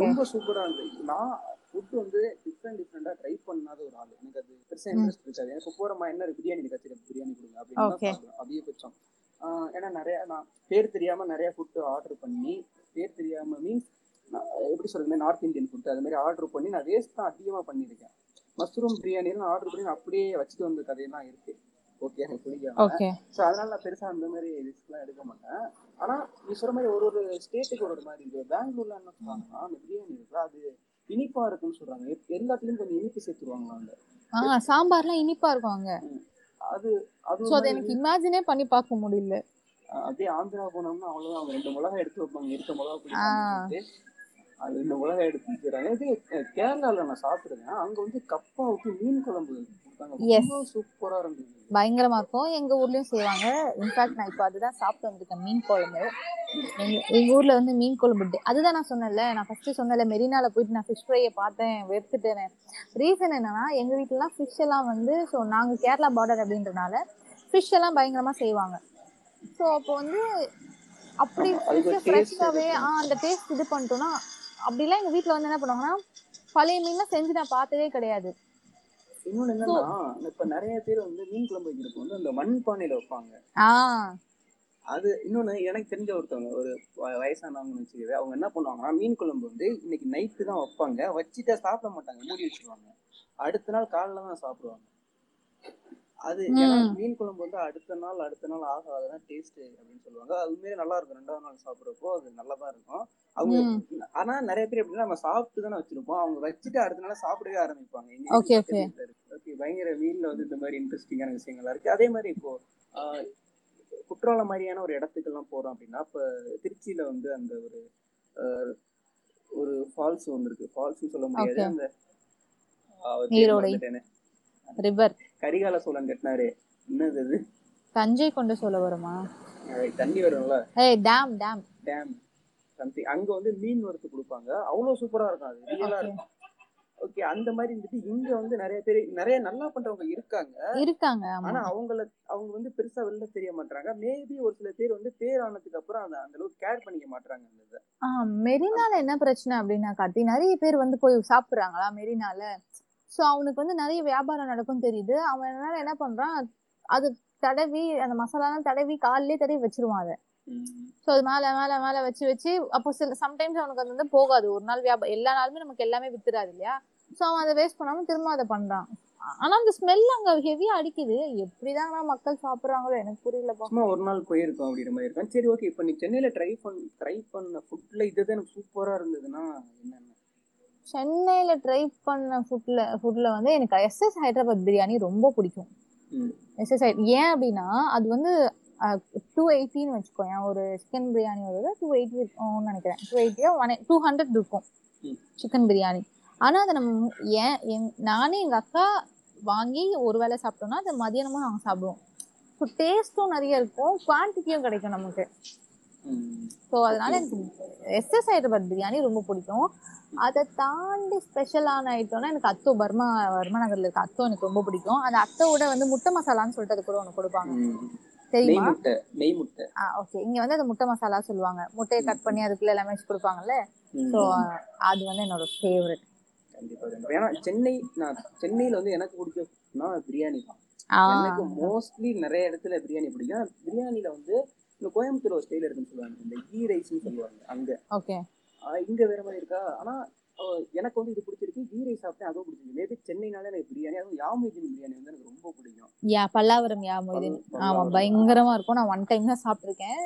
ரொம்ப சூப்பரா இருந்தது நான் ஃபுட் வந்து டிஃப்ரெண்ட் டிஃப்ரெண்டா ட்ரை பண்ணாத ஒரு ஆள். எனக்கு அது பெருசா இன்ட்ரெஸ்ட் இருக்காது. எனக்கு போறமா என்ன? பிரியாணி கட்சி பிரியாணி கொடுங்க அப்படின்னு அதிகபட்சம் ஆஹ் ஏன்னா நிறைய நான் பேர் தெரியாம நிறைய ஃபுட் ஆர்டர் பண்ணி பேர் தெரியாம மீன்ஸ் எப்படி சொல்றது? நார்த் இந்தியன் ஃபுட் அது மாதிரி ஆர்டர் பண்ணி நான் வேஸ்ட் தான் அதிகமா பண்ணியிருக்கேன். மஷ்ரூம் பிரியாணி எல்லாம் ஆர்டர் பண்ணி நான் அப்படியே வச்சுட்டு வந்த கதையெல்லாம் இருக்கு. ஓகே எனக்கு பிடிக்காம ஸோ அதனால நான் பெருசா அந்த மாதிரி ரிஸ்க்லாம் எடுக்க மாட்டேன். ஆனா நீ சொல்ற மாதிரி ஒரு ஒரு ஸ்டேட்டுக்கு ஒரு ஒரு மாதிரி இருக்கு பெங்களூர்ல என்ன சொல்றாங்கன்னா அந்த பிரியாணி இருக்குல்ல அது இனிப்பா இருக்குன்னு சொல்றாங்க. எல்லாத்துலயும் கொஞ்சம் இனிப்பு சேர்த்துருவாங்க அங்க ஆ சாம்பார்லாம் இனிப்பா இருக்கும் அங்க அது அது அதை எனக்கு இமேஜினே பண்ணி பார்க்க முடியல. அப்படியே ஆந்திரா போனோம்னா அவ்வளவுதான். அவங்க ரெண்டு மிளகாய் எடுத்து வைப்பாங்க. இருக்க மிளகா அது ரெண்டு மிளகாய் எடுத்து இது அஹ், கேரளால நான் சாப்பிட்டுருக்கேன் அங்க வந்து கப்பாவுக்கு மீன் குழம்பு ரொம்ப சூப்பரா இருந்தது பயங்கரமா இருக்கும். எங்க ஊர்லயும் செய்வாங்க. இன்ஃபேக்ட் நான் இப்போ அதுதான் சாப்பிட்டு வந்திருக்கேன். மீன் குழம்பு. எங்க ஊர்ல வந்து மீன் குழம்பு. அதுதான் நான் சொன்னேன்ல. நான் ஃபர்ஸ்ட் சொன்னல மெரினால போயிட்டு நான் ஃபிஷ் ஃப்ரையை பார்த்தேன் வெறுத்துட்டேன் ரீசன் என்னன்னா எங்க வீட்டுலலாம் ஃபிஷ் எல்லாம் வந்து ஸோ நாங்க கேரளா பார்டர் அப்படின்றனால ஃபிஷ் எல்லாம் பயங்கரமா செய்வாங்க. ஸோ அப்போ வந்து அப்படி ஃப்ரெஷ்ஷாவே ஆ அந்த டேஸ்ட் இது பண்ணிட்டோம்னா அப்படிலாம் எங்க வீட்ல வந்து என்ன பண்ணுவாங்கன்னா பழைய மீன்லாம் செஞ்சு நான் பார்த்ததே கிடையாது. இன்னொன்னு என்னன்னா இப்ப நிறைய பேர் வந்து மீன் குழம்பு வைக்கிறப்ப வந்து அந்த மண் பானையில வைப்பாங்க அது இன்னொன்னு எனக்கு தெரிஞ்ச ஒருத்தவங்க ஒரு வயசானவங்கன்னு வச்சுக்கவே அவங்க என்ன பண்ணுவாங்கன்னா மீன் குழம்பு வந்து இன்னைக்கு நைட்டு தான் வைப்பாங்க. வச்சுட்டா சாப்பிட மாட்டாங்க. மூடி வச்சிருவாங்க. அடுத்த நாள் காலைல தான் சாப்பிடுவாங்க. அது. மீன் குழம்பு வந்து அடுத்த நாள் அடுத்த நாள் ஆக ஆகதான் டேஸ்ட் அப்படின்னு சொல்லுவாங்க. அது உண்மையிலே நல்லா இருக்கும். ரெண்டாவது நாள் சாப்பிட்றப்போ அது நல்லா தான் இருக்கும். அவங்க. ஆனா நிறைய பேர் எப்படின்னா நம்ம சாப்பிட்டு தானே வச்சிருப்போம். அவங்க வச்சுட்டு அடுத்த நாள் சாப்பிடவே ஆரம்பிப்பாங்க. ஓகே பயங்கர மீன்ல வந்து இந்த மாதிரி இன்ட்ரெஸ்டிங்கான விஷயங்கள்லாம் இருக்கு. அதே மாதிரி இப்போ குற்றாலம் மாதிரியான ஒரு இடத்துக்கெல்லாம் போறோம் அப்படின்னா இப்ப திருச்சியில வந்து அந்த ஒரு ஒரு ஃபால்ஸ் ஒன்று இருக்கு. ஃபால்ஸ் சொல்ல முடியாது. அந்த. ரிவர் கரிகால சோழன் கட்டினாரு. என்னது அது? தஞ்சை கொண்டு சொல்ல வருமா? தண்ணி வரும்ல? ஏய் டேம் டேம் டேம் சம்திங் அங்க வந்து மீன் வறுத்து கொடுப்பாங்க. அவ்வளவு சூப்பரா இருக்கும் அது. ரியலா. இருக்கும். ஓகே அந்த மாதிரி இருந்துட்டு இங்க வந்து நிறைய பேர் நிறைய நல்லா பண்றவங்க இருக்காங்க. இருக்காங்க ஆனா அவங்கள அவங்க வந்து பெருசா வெளில தெரிய மாட்டாங்க மேபி ஒரு சில பேர் வந்து பேர் ஆனதுக்கு அப்புறம் அதை அந்த அளவுக்கு கேர் பண்ணிக்க மாட்டாங்க அந்த மெரினால என்ன பிரச்சனை அப்படின்னா கார்த்தி நிறைய பேர் வந்து போய் சாப்பிடுறாங்களா மெரினால? சோ அவனுக்கு வந்து நிறைய வியாபாரம் நடக்கும் தெரியுது. அவன் என்ன பண்றான்? அது தடவி அந்த மசாலாலாம் தடவி காலிலே தடவி வச்சிருவான் அதை. ஸோ அது மேல மேல மேல வச்சு வச்சு அப்போ சில சம்டைம்ஸ் அவனுக்கு அது வந்து போகாது. ஒரு நாள் வியாபாரம் எல்லா நாளுமே நமக்கு எல்லாமே வித்துறாது இல்லையா? ஸோ அவன் அதை வேஸ்ட் பண்ணாம திரும்ப அதை பண்றான். ஆனா அந்த ஸ்மெல் அங்க ஹெவியா அடிக்குது. எப்படிதான் மக்கள் சாப்பிடுறாங்களோ? எனக்கு புரியலப்பா. சும்மா ஒரு நாள் போயிருக்கோம் அப்படின்ற மாதிரி இருக்கும் சரி ஓகே இப்போ நீ சென்னையில ட்ரை பண்ண ட்ரை பண்ண ஃபுட்ல இதுதான் எனக்கு சூப்பரா இருந்ததுன்னா என்னென்ன? சென்னையில ட்ரை பண்ண ஃபுட்ல ஃபுட்ல வந்து எனக்கு எஸ்எஸ் ஹைதராபாத் பிரியாணி ரொம்ப பிடிக்கும். எஸ்எஸ் ஏன் அப்படின்னா அது வந்து டூ எயிட்டின்னு வச்சுக்கோயேன். ஒரு சிக்கன் பிரியாணி ஒரு டூ எயிட்டி இருக்கும்னு நினைக்கிறேன். டூ எயிட்டியோ ஒன் டூ ஹண்ட்ரட் இருக்கும். சிக்கன் பிரியாணி. ஆனா அதை நம்ம ஏன் நானே எங்க அக்கா வாங்கி ஒரு வேளை சாப்பிட்டோம்னா அது மதியானமும் நாங்க சாப்பிடுவோம். ஸோ டேஸ்ட்டும் நிறைய இருக்கும். குவான்டிட்டியும் கிடைக்கும் நமக்கு. ஸோ அதனால எனக்கு எஸ்எஸ் ஹைதராபாத் பிரியாணி ரொம்ப பிடிக்கும். அதை தாண்டி ஸ்பெஷலான ஐட்டம்னா எனக்கு அத்தோ பர்மா வர்மா நகர்ல இருக்க அத்தோ எனக்கு ரொம்ப பிடிக்கும். அந்த அத்தோட வந்து முட்டை மசாலான்னு சொல்லிட்டு அது கூட ஒன்று கொடுப்பாங்க. தெரியுமா? ஆ ஓகே இங்க வந்து அது முட்டை மசாலா சொல்லுவாங்க. முட்டையை கட் பண்ணி அதுக்குள்ள எல்லாமே வச்சு கொடுப்பாங்கல்ல. ஸோ அது வந்து என்னோட ஃபேவரட் ஏன்னா சென்னை நான் சென்னையில வந்து எனக்கு பிடிச்சதுன்னா பிரியாணி தான். எனக்கு மோஸ்ட்லி நிறைய இடத்துல பிரியாணி பிடிக்கும். பிரியாணில வந்து இந்த கோயம்புத்தூர் ஒரு ஸ்டைல் இருக்குன்னு சொல்லுவாங்க. இந்த கீ ரைஸ்னு சொல்லுவாங்க. அங்க. ஓகே இங்க வேற மாதிரி இருக்கா? ஆனா எனக்கு வந்து இது பிடிச்சிருக்கு. கீ ரைஸ் சாப்பிட்டேன் அதுவும் பிடிச்சிருக்கு. மேபி சென்னைனால எனக்கு பிரியாணி அதுவும் யாமுதீன் பிரியாணி வந்து எனக்கு ரொம்ப பிடிக்கும். யா பல்லாவரம் யா மொய்தீன் பல்லா- ஆமா. பயங்கரமா இருக்கும். நான் ஒன் டைம் தான் சாப்பிட்டிருக்கேன்.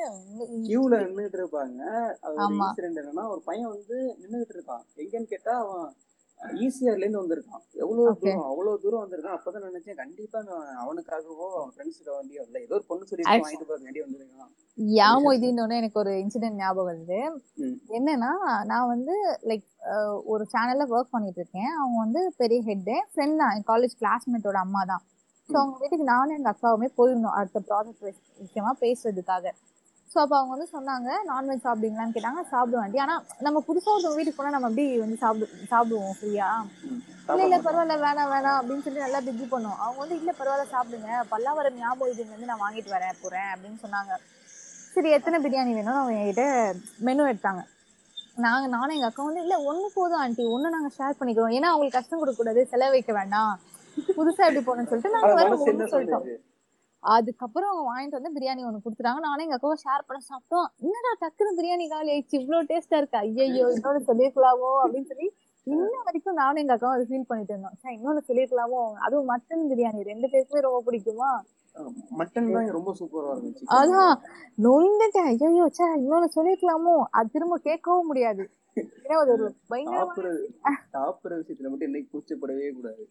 கியூல நின்னுட்டு இருப்பாங்க. அது ஒரு ஆமா. இன்சிடென்ட் என்னன்னா ஒரு பையன் வந்து நின்னுட்டு இருக்கான். எங்கன்னு கேட்டா அவன் ஈசிஆர்ல இருந்து வந்திருக்கான். எவ்வளவு Okay. தூரம் அவ்வளவு தூரம் வந்திருக்கான். அப்பதான் நினைச்சேன் கண்டிப்பா நான் அவனுக்காகவோ அவன் ஃப்ரெண்ட்ஸுக்கு வேண்டியோ இல்ல ஏதோ ஒரு பொண்ணு சொல்லி வாங்கிட்டு போக வேண்டிய வந்திருக்கான். யா மொய்தீன் எனக்கு ஒரு இன்சிடென்ட் ஞாபகம் வருது. ம். என்னன்னா நான் வந்து லைக் ஒரு சேனல்ல ஒர்க் பண்ணிட்டு இருக்கேன். அவங்க வந்து பெரிய ஹெட்டு ஃப்ரெண்ட் தான். என் காலேஜ் கிளாஸ்மேட்டோட அம்மா தான். ஸோ அவங்க வீட்டுக்கு நானும் எங்க அக்காவுமே போயிருந்தோம். அடுத்த ப்ராஜெக்ட் விஷயமா பேசுறதுக்காக. ஸோ அப்போ அவங்க வந்து சொன்னாங்க நான்வெஜ் சாப்பிடுவீங்களான்னு கேட்டாங்க. சாப்பிடுவேன் ஆண்டி. ஆனால் நம்ம புதுசாக ஒரு வீட்டுக்கு போனால் நம்ம அப்படி வந்து சாப்பிடு சாப்பிடுவோம் ஃப்ரீயா. இல்லை இல்லை பரவாயில்ல. வேணாம் வேணாம். அப்படின்னு சொல்லி நல்லா பிஜி பண்ணுவோம். அவங்க வந்து இல்லை பரவாயில்ல சாப்பிடுங்க. பல்லாவரம் ஞாபகம் வந்து நான் வாங்கிட்டு வரேன் போகிறேன் அப்படின்னு சொன்னாங்க. சரி எத்தனை பிரியாணி வேணும்னு அவங்க என்கிட்ட மெனு எடுத்தாங்க. நாங்கள் நானும் எங்கள் அக்கா வந்து இல்லை ஒன்று போதும் ஆண்டி. ஒன்று நாங்கள் ஷேர் பண்ணிக்கிறோம். ஏன்னா அவங்களுக்கு கஷ்டம் கொடுக்கக்கூடாது. செலவு வைக்க வேண்டாம். புதுசாக எப்படி போகணும்னு சொல்லிட்டு நாங்கள் ஒன்று சொல்லிட்டோம். அதுக்கப்புறம் அவங்க வாங்கிட்டு வந்து பிரியாணி ஒன்று கொடுத்துட்டாங்க. நானும் எங்க அக்காவும் ஷேர் பண்ண சாப்பிட்டோம். என்னடா டக்குனு பிரியாணி காலி ஆயிடுச்சு? இவ்வளோ டேஸ்டா இருக்கு. ஐயோ இன்னொன்று சொல்லியிருக்கலாமோ அப்படின்னு சொல்லி இன்ன வரைக்கும் நானும் எங்க அக்காவும் அதை ஃபீல் பண்ணிட்டு இருந்தோம். சார் இன்னொன்று சொல்லியிருக்கலாமோ அதுவும் மட்டன் பிரியாணி. ரெண்டு பேருக்குமே ரொம்ப பிடிக்குமா? மட்டன் தான் ரொம்ப சூப்பரா இருந்துச்சு. அதான். நொந்துட்டேன். ஐயோ சே இன்னொன்று சொல்லியிருக்கலாமோ அது திரும்ப கேட்கவும் முடியாது. சாப்பிடுற விஷயத்துல மட்டும் என்னைக்கு கூச்சப்படவே கூடாது.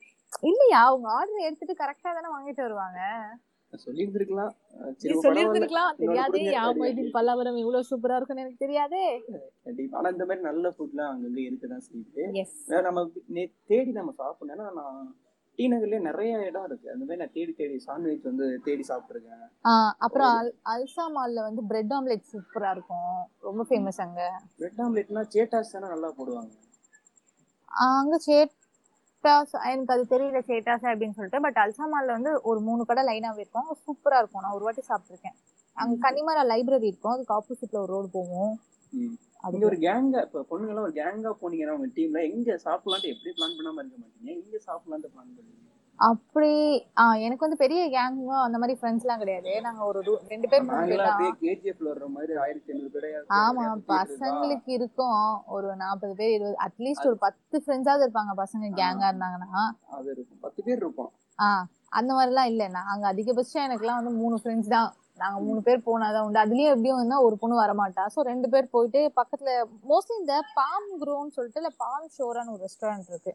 இல்லையா? அவங்க ஆர்டர் எடுத்துட்டு கரெக்டா தானே வாங்கிட்டு வருவாங்க. சொல்லியிருந்திருக்கலாம். சொல்லியிருந்திருக்கலாம். தெரியாதே கொடுங்க. யா மொய்தீன் பல்லாவரம் இவ்வளவு சூப்பரா இருக்குன்னு எனக்கு தெரியாதே. கண்டிப்பா. ஆனா இந்த மாதிரி நல்ல ஃபுட்லாம் அங்கங்க இருக்கதான் செய்யுது. நம்ம தேடி நம்ம சாப்பிடணும்னா நான் டி நகர்லயே நிறைய இடம் இருக்கு. அந்த மாதிரி நான் தேடி தேடி சாண்ட்விச் வந்து தேடி சாப்பிட்டுருக்கேன். அப்புறம் அல் அல்சா மால்ல வந்து பிரெட் ஆம்லெட் சூப்பரா இருக்கும். ரொம்ப ஃபேமஸ் அங்க. பிரெட் ஆம்லெட்னா சேட்டாஸ் தானே நல்லா போடுவாங்க. அங்க சேட்டாஸ் எனக்கு அது தெரியல சேட்டாஸ் அப்படின்னு சொல்லிட்டு. பட் அல்சா மால்ல வந்து ஒரு மூணு கடை லைனாவே இருக்கும். சூப்பரா இருக்கும். நான் ஒரு வாட்டி சாப்பிட்டிருக்கேன். அங்க கன்னிமரா லைப்ரரி இருக்கும். அதுக்கு ஆப்போசிட்ல ஒரு ரோடு போவோம். அது ஒரு கேங்கா இப்ப பொண்ணுங்கலாம் ஒரு கேங்கா போனீங்கன்னா உங்க டீம்ல எங்க சாப்பிடலான்ட்டு எப்படி பிளான் பண்ணாம இருக்க மாட்டீங்க? எங்க சாப்பிடலான்ட்டு பிளான் பண்ணுவீங்க? அப்படி எனக்கு வந்து பெரிய கேங்கோ அந்த மாதிரி ஃப்ரெண்ட்ஸ் எல்லாம் கிடையாது. நாங்க ஒரு ரெண்டு பேர் மூணு ஆமா பசங்களுக்கு இருக்கும். ஒரு நாற்பது பேர் இருபது அட்லீஸ்ட் ஒரு பத்து ஃப்ரெண்ட்ஸாவது இருப்பாங்க பசங்க கேங்கா இருந்தாங்கன்னா. பத்து பேர் இருப்போம். ஆஹ் அந்த மாதிரிலாம் இல்ல. நாங்க அதிகபட்சம் எனக்குலாம் வந்து மூணு ஃப்ரெண்ட்ஸ் தான். நாங்க மூணு பேர் போனாதான் உண்டு. அதுலயும் எப்படியும் வந்து ஒரு பொண்ணு வரமாட்டா. சோ ரெண்டு பேர் போயிட்டு பக்கத்துல மோஸ்ட்லி இந்த பாம் குரோன்னு சொல்லிட்டு இல்ல பாம் ஷோரான்னு ஒரு ரெஸ்டாரண்ட் இருக்கு.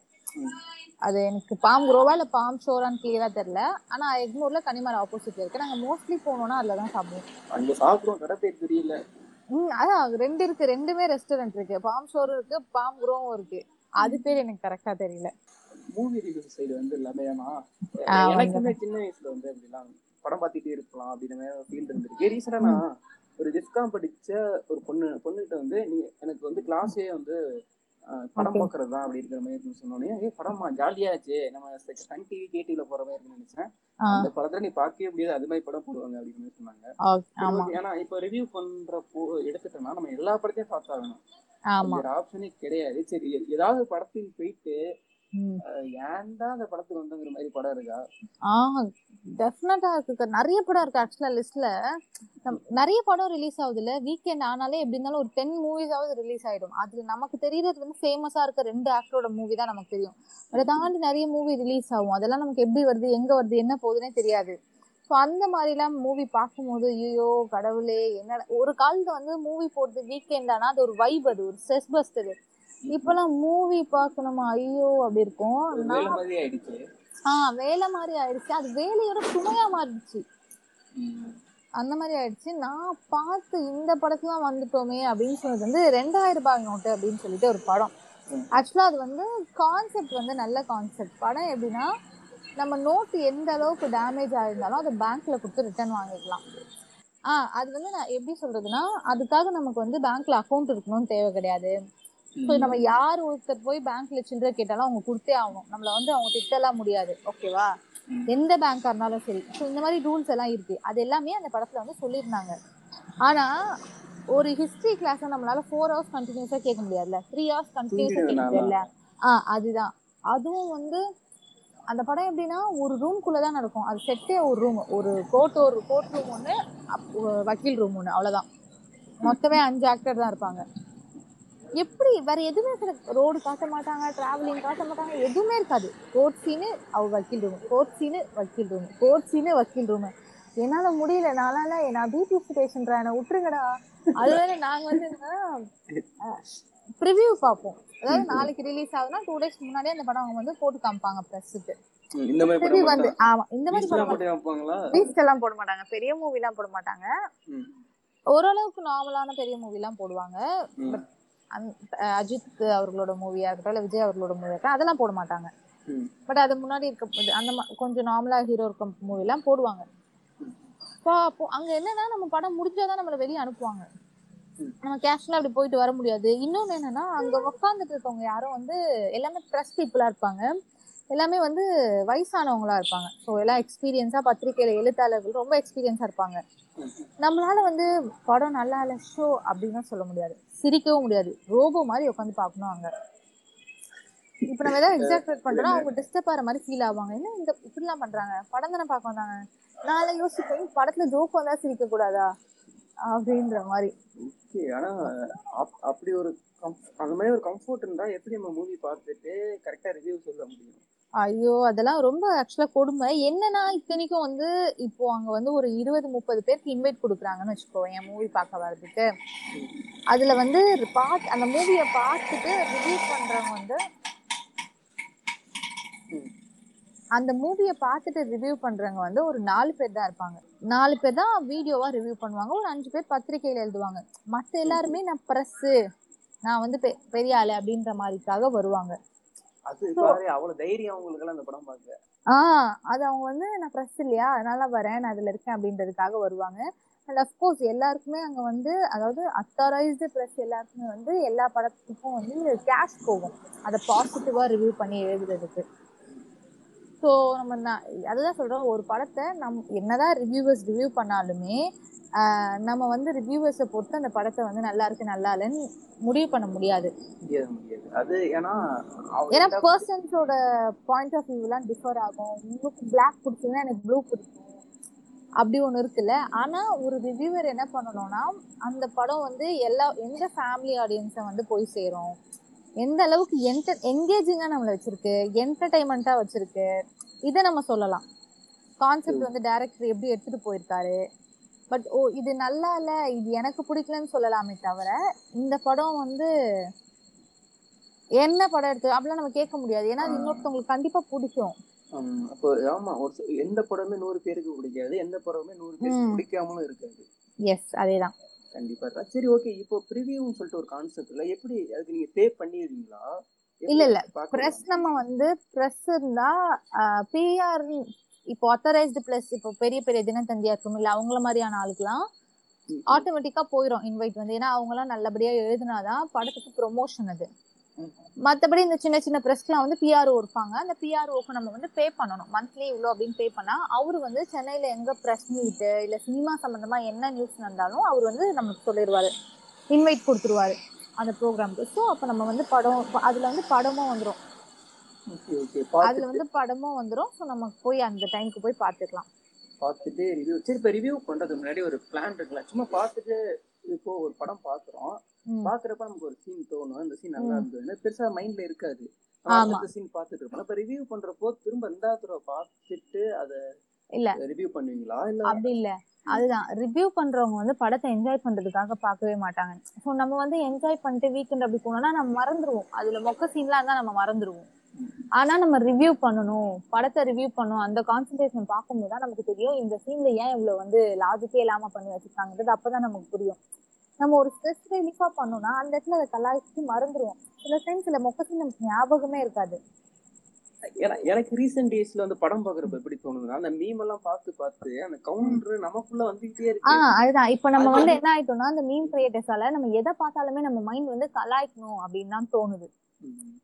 அது எனக்கு பாம் குரோவா இல்ல பாம் ஷோரான்னு கிளியரா தெரியல. ஆனா எக்மூர்ல கனிமர ஆப்போசிட்ல இருக்கு. நாங்க மோஸ்ட்லி போனோம்னா அதுல தான் சாப்பிடுவோம். ம் அதான். ரெண்டு இருக்கு. ரெண்டுமே ரெஸ்டாரண்ட் இருக்கு. பாம் ஷோரும் இருக்கு பாம் குரோவும் இருக்கு. அது பேர் எனக்கு கரெக்டா தெரியல. மூவி ரிவ்யூ சைடு வந்து எல்லாமே எனக்குமே சின்ன வயசுல வந்து அப்படிலாம் படம் பார்த்துட்டே இருக்கலாம் அப்படின்னு மாதிரி ஃபீல் இருந்திருக்கு ரீசெண்டா நான் ஒரு டிஸ்காம் படிச்ச ஒரு பொண்ணு பொண்ணுகிட்ட வந்து நீ எனக்கு வந்து கிளாஸே வந்து படம். பார்க்கறது தான் அப்படி இருக்கிற மாதிரி இருக்குன்னு சொன்னோடனே ஏ படமா ஜாலியாச்சு. நம்ம சன் டிவி கேடிவில போற மாதிரி இருக்குன்னு நினைச்சேன். அந்த படத்துல நீ பார்க்கவே முடியாது. அது மாதிரி படம் போடுவாங்க அப்படின்னு மாதிரி சொன்னாங்க. ஏன்னா இப்ப ரிவ்யூ பண்றப்போ எடுத்துட்டோம்னா நம்ம எல்லா படத்தையும் பார்த்தாகணும். ஆப்ஷனே கிடையாது. சரி ஏதாவது படத்துக்கு போயிட்டு ஏன்டா அந்த படத்துக்கு வந்தங்கிற மாதிரி படம் இருக்கா? ஆ டெஃபினட்டா இருக்கு. நிறைய படம் இருக்கு ஆக்சுவலா லிஸ்ட்ல நிறைய படம் ரிலீஸ் ஆகுது இல்ல வீக்கெண்ட் ஆனாலே எப்படி இருந்தாலும் ஒரு டென் மூவிஸாவது ரிலீஸ் ஆயிடும். அதுல நமக்கு தெரியறது வந்து ஃபேமஸா இருக்க ரெண்டு ஆக்டரோட மூவி தான் நமக்கு தெரியும். அதை தாண்டி நிறைய மூவி ரிலீஸ் ஆகும். அதெல்லாம் நமக்கு எப்படி வருது எங்க வருது என்ன போகுதுன்னே தெரியாது. ஸோ அந்த மாதிரிலாம் மூவி பார்க்கும்போது ஐயோ கடவுளே என்ன ஒரு காலத்துல வந்து மூவி போடுறது வீக்கெண்ட் ஆனா அது ஒரு வைப் அது ஒரு ஸ்ட்ரெஸ் பஸ்டர் இப்பெல்லாம் மூவி பார்க்கணுமா? ஐயோ அப்படி இருக்கும். ஆஹ் வேலை மாதிரி ஆயிடுச்சு. அது வேலையோட சுமையா மாறிடுச்சு. அந்த மாதிரி ஆயிடுச்சு. நான் பார்த்து இந்த படத்துலாம் வந்துட்டோமே அப்படின்னு சொன்னது வந்து ரெண்டாயிரம் ரூபாய் நோட்டு அப்படின்னு சொல்லிட்டு ஒரு படம். ஆக்சுவலா அது வந்து கான்செப்ட் வந்து நல்ல கான்செப்ட் படம் எப்படின்னா நம்ம நோட்டு எந்த அளவுக்கு டேமேஜ் ஆயிருந்தாலும் அதை பேங்க்ல கொடுத்து ரிட்டர்ன் வாங்கிக்கலாம். ஆ அது வந்து நான் எப்படி சொல்றதுன்னா அதுக்காக நமக்கு வந்து பேங்க்ல அக்கௌண்ட் இருக்கணும்னு தேவை கிடையாது. ஸோ நம்ம யார் ஒருத்தர் போய் பேங்க்ல சில்லறை கேட்டாலும் அவங்க கொடுத்தே ஆகணும். நம்மள வந்து அவங்க திட்டலாம் முடியாது. ஓகேவா எந்த பேங்க்கா இருந்தாலும் சரி. ஸோ இந்த மாதிரி ரூல்ஸ் எல்லாம் இருக்கு. அது எல்லாமே அந்த படத்துல வந்து சொல்லியிருந்தாங்க. ஆனா ஒரு ஹிஸ்டரி கிளாஸ் நம்மளால ஃபோர் ஹவர்ஸ் கண்டினியூஸா கேட்க முடியாதுல்ல? த்ரீ ஹவர்ஸ் கண்டினியூஸா கேட்க தூங்கிடுவேன் முடியாதுல்ல? ஆ அதுதான். அதுவும் வந்து அந்த படம் எப்படின்னா ஒரு ரூம்குள்ள தான் நடக்கும். அது செட்டே ஒரு ரூம் ஒரு கோர்ட் ஒரு கோர்ட் ரூம் ஒன்று வக்கீல் ரூம் ஒன்று அவ்வளவுதான். மொத்தமே அஞ்சு ஆக்டர் தான் இருப்பாங்க. எப்படி வேற எதுவுமே இருக்காது ரோடு காட்ட மாட்டாங்க டிராவலிங் காட்ட மாட்டாங்க எதுவுமே இருக்காது. கோர்ட் சீனு அவ வக்கீல் ரூம் கோர்ட் சீனு வக்கீல் ரூம் கோர்ட் சீனு வக்கீல் ரூம் என்னால முடியல நானால நான் பிபிசி பேஷண்ட்ரா என்னை விட்டுருங்கடா. அது வேற நாங்க வந்து ப்ரிவ்யூ பார்ப்போம். அதாவது நாளைக்கு ரிலீஸ் ஆகுதுன்னா டூ டேஸ் முன்னாடியே அந்த படம் அவங்க வந்து போட்டு காமிப்பாங்க ப்ரெஸ்ஸுக்கு இந்த மாதிரி வந்து ஆமா இந்த மாதிரி எல்லாம் போட மாட்டாங்க பெரிய மூவி எல்லாம் போட மாட்டாங்க. ஓரளவுக்கு நார்மலான பெரிய மூவி எல்லாம் போடுவாங்க. பட் அஜித் அவர்களோட மூவியா இருக்கட்டும் இல்ல விஜய் அவர்களோட மூவியா இருக்கட்டும் அதெல்லாம் போட மாட்டாங்க. பட் அது முன்னாடி இருக்க அந்த கொஞ்சம் நார்மலா ஹீரோ இருக்க மூவி எல்லாம் போடுவாங்க. அப்போ அங்க என்னன்னா நம்ம படம் முடிஞ்சாதான் நம்மள வெளியே அனுப்புவாங்க. நம்ம கேஷுவலா அப்படி போயிட்டு வர முடியாது. இன்னொன்னு என்னன்னா அங்க உட்காந்துட்டு இருக்கவங்க யாரும் வந்து எல்லாமே ப்ரெஸ் பீப்புளா இருப்பாங்க. எல்லாமே வந்து வயசானவங்களா இருப்பாங்க. ஸோ எல்லாம் எக்ஸ்பீரியன்ஸா பத்திரிக்கையில எழுத்தாளர்கள் ரொம்ப எக்ஸ்பீரியன்ஸா இருப்பாங்க. நம்மளால வந்து படம் நல்லா இல்ல ஷோ அப்படின்னு சொல்ல முடியாது. சிரிக்கவும் முடியாது. ரோபோ மாதிரி உட்காந்து பார்க்கணும் அங்க. இப்ப நம்ம ஏதாவது எக்ஸாக்ட் பண்றோம் அவங்க டிஸ்டர்ப் ஆகிற மாதிரி ஃபீல் ஆவாங்க. என்ன இந்த இப்படிலாம் பண்றாங்க? படம் தானே பார்க்க வந்தாங்க. நான் யோசிப்பேன் படத்துல ஜோக் வந்தா சிரிக்க கூடாதா? அப்படின்ற மாதிரி. ஓகே ஆனா அப்- அப்படி ஒரு அந்த மாதிரி ஒரு கம்ஃபர்ட் இருந்தா எப்படி நம்ம மூவி பார்த்துட்டு கரெக்டா ரிவ்யூ சொல்ல முடியும்? ஐயோ அதெல்லாம் ரொம்ப ஆக்சுவலா கொடுமை. என்னன்னா இத்தனைக்கும் வந்து இப்போ அங்க வந்து ஒரு இருபது முப்பது பேருக்கு இன்வைட் கொடுக்குறாங்கன்னு வச்சுக்கோ என் மூவி பார்க்க வர்றதுக்கு. அதுல வந்து பார்த்து அந்த மூவியை பார்த்துட்டு ரிவ்யூ பண்றவங்க வந்து அந்த மூவியை பார்த்துட்டு ரிவ்யூ பண்றவங்க வந்து ஒரு நாலு பேர் தான் இருப்பாங்க. நாலு பேர் தான் வீடியோவா ரிவ்யூ பண்ணுவாங்க. ஒரு அஞ்சு பேர் பத்திரிகையில எழுதுவாங்க. மத்த எல்லாருமே நான் ப்ரெஸ்ஸு நான் வந்து பெ- பெரிய ஆளு அப்படின்ற மாதிரிக்காக வருவாங்க. அது பாரு அவ்வளவு தைரியம் அவங்களுக்கு அந்த படம் பார்க்க. ஆஹ் அது அவங்க வந்து நான் ப்ரெஸ் இல்லையா? அதனால வரேன். நான் அதுல இருக்கேன் அப்படின்றதுக்காக வருவாங்க. அண்ட் அஃப்கோர்ஸ் எல்லாருக்குமே அங்க வந்து அதாவது அத்தாரைஸ்டு ப்ரெஸ் எல்லாருக்குமே வந்து எல்லா படத்துக்கும் வந்து கேஷ் போகும். அதை பாசிட்டிவா ரிவ்யூ பண்ணி எழுதுறதுக்கு. ஸோ நம்ம அதுதான் சொல்றோம். ஒரு படத்தை நம் என்னதான் ரிவ்யூவர்ஸ் ரிவ்யூ பண்ணாலுமே நம்ம வந்து ரிவ்யூவர்ஸை பொறுத்து அந்த படத்தை வந்து நல்லா இருக்கு நல்லா இல்லைன்னு முடிவு பண்ண முடியாது. அது ஏன்னா ஏன்னா பர்சன்ஸோட பாயிண்ட் ஆஃப் வியூலாம் டிஃபர் ஆகும். உங்களுக்கு பிளாக் பிடிச்சதுன்னா எனக்கு ப்ளூ பிடிக்கும். அப்படி ஒன்று இருக்குல்ல. ஆனா ஒரு ரிவ்யூவர் என்ன பண்ணணும்னா அந்த படம் வந்து எல்லா எந்த ஃபேமிலி ஆடியன்ஸை வந்து போய் சேரும்? எந்த அளவுக்கு என்டர் என்கேஜிங்காக நம்மளை வச்சிருக்கு என்டர்டைன்மெண்ட்டாக வச்சிருக்கு இதை நம்ம சொல்லலாம். கான்செப்ட் வந்து டைரக்டர் எப்படி எடுத்துட்டு போயிருக்காரு? பட் ஓ இது நல்லா இல்ல இது எனக்கு பிடிக்கலன்னு சொல்லலாமே தவிர இந்த படம் வந்து என்ன படம் எடுத்து அப்படிலாம் நம்ம கேட்க முடியாது. ஏன்னா அது இன்னொருத்தவங்களுக்கு கண்டிப்பா பிடிக்கும். அப்போ ஆமா ஒரு எந்த படமே நூறு பேருக்கு பிடிக்காது எந்த படமே நூறு பேருக்கு. பிடிக்காமலும் இருக்காது. எஸ் அதேதான். கண்டிப்பா இருக்கா. சரி ஓகே இப்போ ப்ரிவியூன்னு சொல்லிட்டு ஒரு கான்செப்ட்ல எப்படி அதுக்கு நீங்க பே பண்ணிடுவீங்களா எப்படி இல்ல, இல்ல. ப்ரெஸ் நம்ம வந்து ப்ரெஸ் இருந்தா பிஆர் இப்போ அத்தரைஸ்டு பிளஸ் இப்போ பெரிய பெரிய தினத்தந்தியா இருக்கும் இல்ல அவங்கள மாதிரியான ஆளுக்குலாம் ம், ஆட்டோமேட்டிக்கா போயிடும் இன்வைட் வந்து. ஏன்னா அவங்க எல்லாம் நல்லபடியா எழுதுனாதான் படத்துக்கு ப்ரொமோஷன் அது. மத்தபடி இந்த சின்ன சின்ன ப்ரெஸ்லாம் வந்து பிஆர்ஓ இருப்பாங்க. அந்த பிஆர்ஓக்கு நம்ம வந்து பே பண்ணணும். மந்த்லி இவ்வளோ அப்படின்னு பே பண்ணா அவரு வந்து சென்னையில எங்க ப்ரெஸ் மீட் இல்ல சினிமா சம்பந்தமா என்ன நியூஸ் நடந்தாலும் அவர் வந்து நமக்கு சொல்லிடுவாரு இன்வைட் கொடுத்துருவாரு அந்த ப்ரோக்ராம்க்கு ஸோ அப்போ நம்ம வந்து படம் அதுல வந்து படமும் வந்துரும். ஓகே ஓகே அதுல வந்து படமும் வந்துரும். ஸோ நம்ம போய் அந்த டைம்க்கு போய் பார்த்துக்கலாம். பார்த்துட்டு ரிவ்யூ சரி இப்போ ரிவ்யூ பண்றதுக்கு முன்னாடி ஒரு பிளான் இருக்குல்ல. சும்மா பார்த்துட்டு இப்போ ஒரு படம் பார்க்குறோம். ம். பார்க்குறப்ப நமக்கு ஒரு சீன் தோணும். இந்த சீன் நல்லா. இருந்ததுன்னு பெருசா மைண்ட்ல இருக்காது. அந்த சீன் பார்த்துட்டு இருப்போம். இப்போ ரிவ்யூ பண்றப்போ திரும்ப ரெண்டாவது தடவை பார்த்துட்டு அதை இல்ல. ரிவ்யூ பண்ணுவீங்களா? இல்ல அப்படி இல்ல. அதுதான். ரிவ்யூ பண்றவங்க வந்து படத்தை என்ஜாய் பண்றதுக்காக பார்க்கவே மாட்டாங்க. ஸோ நம்ம வந்து என்ஜாய் பண்ணிட்டு வீக்கெண்ட் அப்படி போனோம்னா நம்ம மறந்துருவோம். அதுல மொக்க சீன்லாம் இருந்தா நம்ம மறந்துருவோம். ஆனா நம்ம ரிவ்யூ பண்ணணும். படத்தை ரிவ்யூ பண்ணணும். அந்த கான்சென்ட்ரேஷன் பார்க்கும்போது தான் நமக்கு தெரியும் இந்த சீன்ல ஏன் இவ்வளவு வந்து லாஜிக்கே இல்லாம பண்ணி வச்சிருக்காங்கிறது அப்பதான் நமக்கு புரியும். நம்ம ஒரு ஸ்ட்ரெஸ் ரிலீஃபா பண்ணோம்னா அந்த இடத்துல அதை கலாய்ச்சி மறந்துருவோம். சில டைம் சில மொக்க சீன் நமக்கு ஞாபகமே இருக்காது. எனக்கு ரீசெண்ட் டேஸ்ல வந்து படம் பாக்குறப்ப எப்படி தோணுதுன்னா அந்த மீம் எல்லாம் பார்த்து பார்த்து அந்த கவுண்டர் நமக்குள்ள வந்துகிட்டே இருக்கு. ஆஹ் அதுதான். இப்ப நம்ம வந்து என்ன ஆயிட்டோம்னா அந்த மீன் கிரியேட்டர்ஸால நம்ம எதை பார்த்தாலுமே நம்ம மைண்ட் வந்து கலாய்க்கணும் அப்படின்னு தான் தோணுது.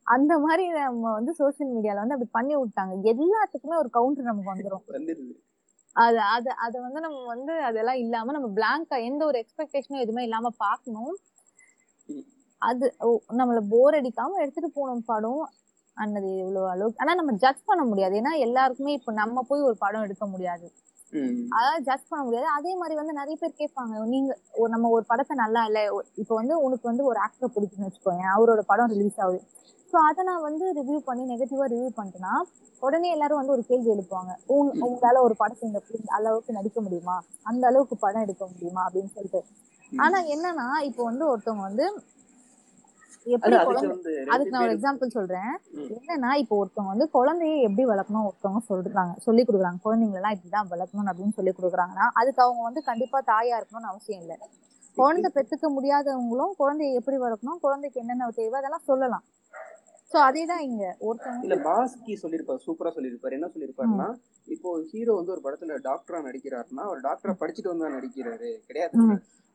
அந்த மாதிரி நம்ம வந்து சோஷியல் மீடியால வந்து அப்படி பண்ணி விட்டாங்க. எல்லாத்துக்குமே ஒரு கவுண்டர் நமக்கு வந்துரும். அது அது அதை வந்து நம்ம வந்து அதெல்லாம் இல்லாம நம்ம பிளாங்கா எந்த ஒரு எக்ஸ்பெக்டேஷனும் எதுவுமே இல்லாம பாக்கணும் அது ஓ, நம்மள போர் அடிக்காம எடுத்துட்டு போகணும் படம். அன்னது இவ்வளவு அளவுக்கு ஆனா நம்ம ஜட்ஜ் பண்ண முடியாது. ஏன்னா எல்லாருக்குமே இப்ப நம்ம போய் ஒரு படம் எடுக்க முடியாது. அதாவது ஜட்ஜ் பண்ண முடியாது. அதே மாதிரி வந்து நிறைய பேர் கேட்பாங்க நீங்க ஒரு- நம்ம ஒரு படத்தை நல்லா இல்ல. இப்போ வந்து உனக்கு வந்து ஒரு ஆக்டர் பிடிக்குன்னு வச்சுக்கோங்க அவரோட படம் ரிலீஸ் ஆகுது. ஸோ அதை நான் வந்து ரிவ்யூ பண்ணி நெகட்டிவா ரிவ்யூ பண்ணிட்டேன்னா உடனே எல்லாரும் வந்து ஒரு கேள்வி எழுப்புவாங்க. உங்க- உங்களால ஒரு படத்தை இந்த அளவுக்கு நடிக்க முடியுமா? அந்த அளவுக்கு படம் எடுக்க முடியுமா? அப்படின்னு சொல்லிட்டு. ஆனா என்னன்னா இப்போ வந்து ஒருத்தவங்க வந்து எப்படி அது அதுக்கு நான் ஒரு எக்ஸாம்பிள் சொல்றேன். என்னன்னா இப்போ ஒருத்தவங்க வந்து குழந்தைய எப்படி வளர்க்கணும் ஒருத்தவங்க சொல்றாங்க சொல்லி கொடுக்குறாங்க. குழந்தைங்களை எல்லாம் இப்படிதான் வளர்க்கணும் அப்படின்னு சொல்லி கொடுக்குறாங்கன்னா அதுக்கு அவங்க வந்து கண்டிப்பா தாயா இருக்கணும்னு அவசியம் இல்லை. குழந்தை பெத்துக்க முடியாதவங்களும் குழந்தைய எப்படி வளர்க்கணும் குழந்தைக்கு என்னென்ன தேவை அதெல்லாம் சொல்லலாம். சோ அதேதான் இங்க. ஒருத்தவங்க இல்ல பாஸ்கி சொல்லிருப்பாரு சூப்பரா சொல்லிருப்பாரு என்ன சொல்லிருப்பாருன்னா இப்போ ஹீரோ வந்து ஒரு படத்துல டாக்டரா நடிக்கிறாருன்னா அவர் டாக்டரா படிச்சுட்டு வந்தா நடிக்கிறாரு. கிடையாது.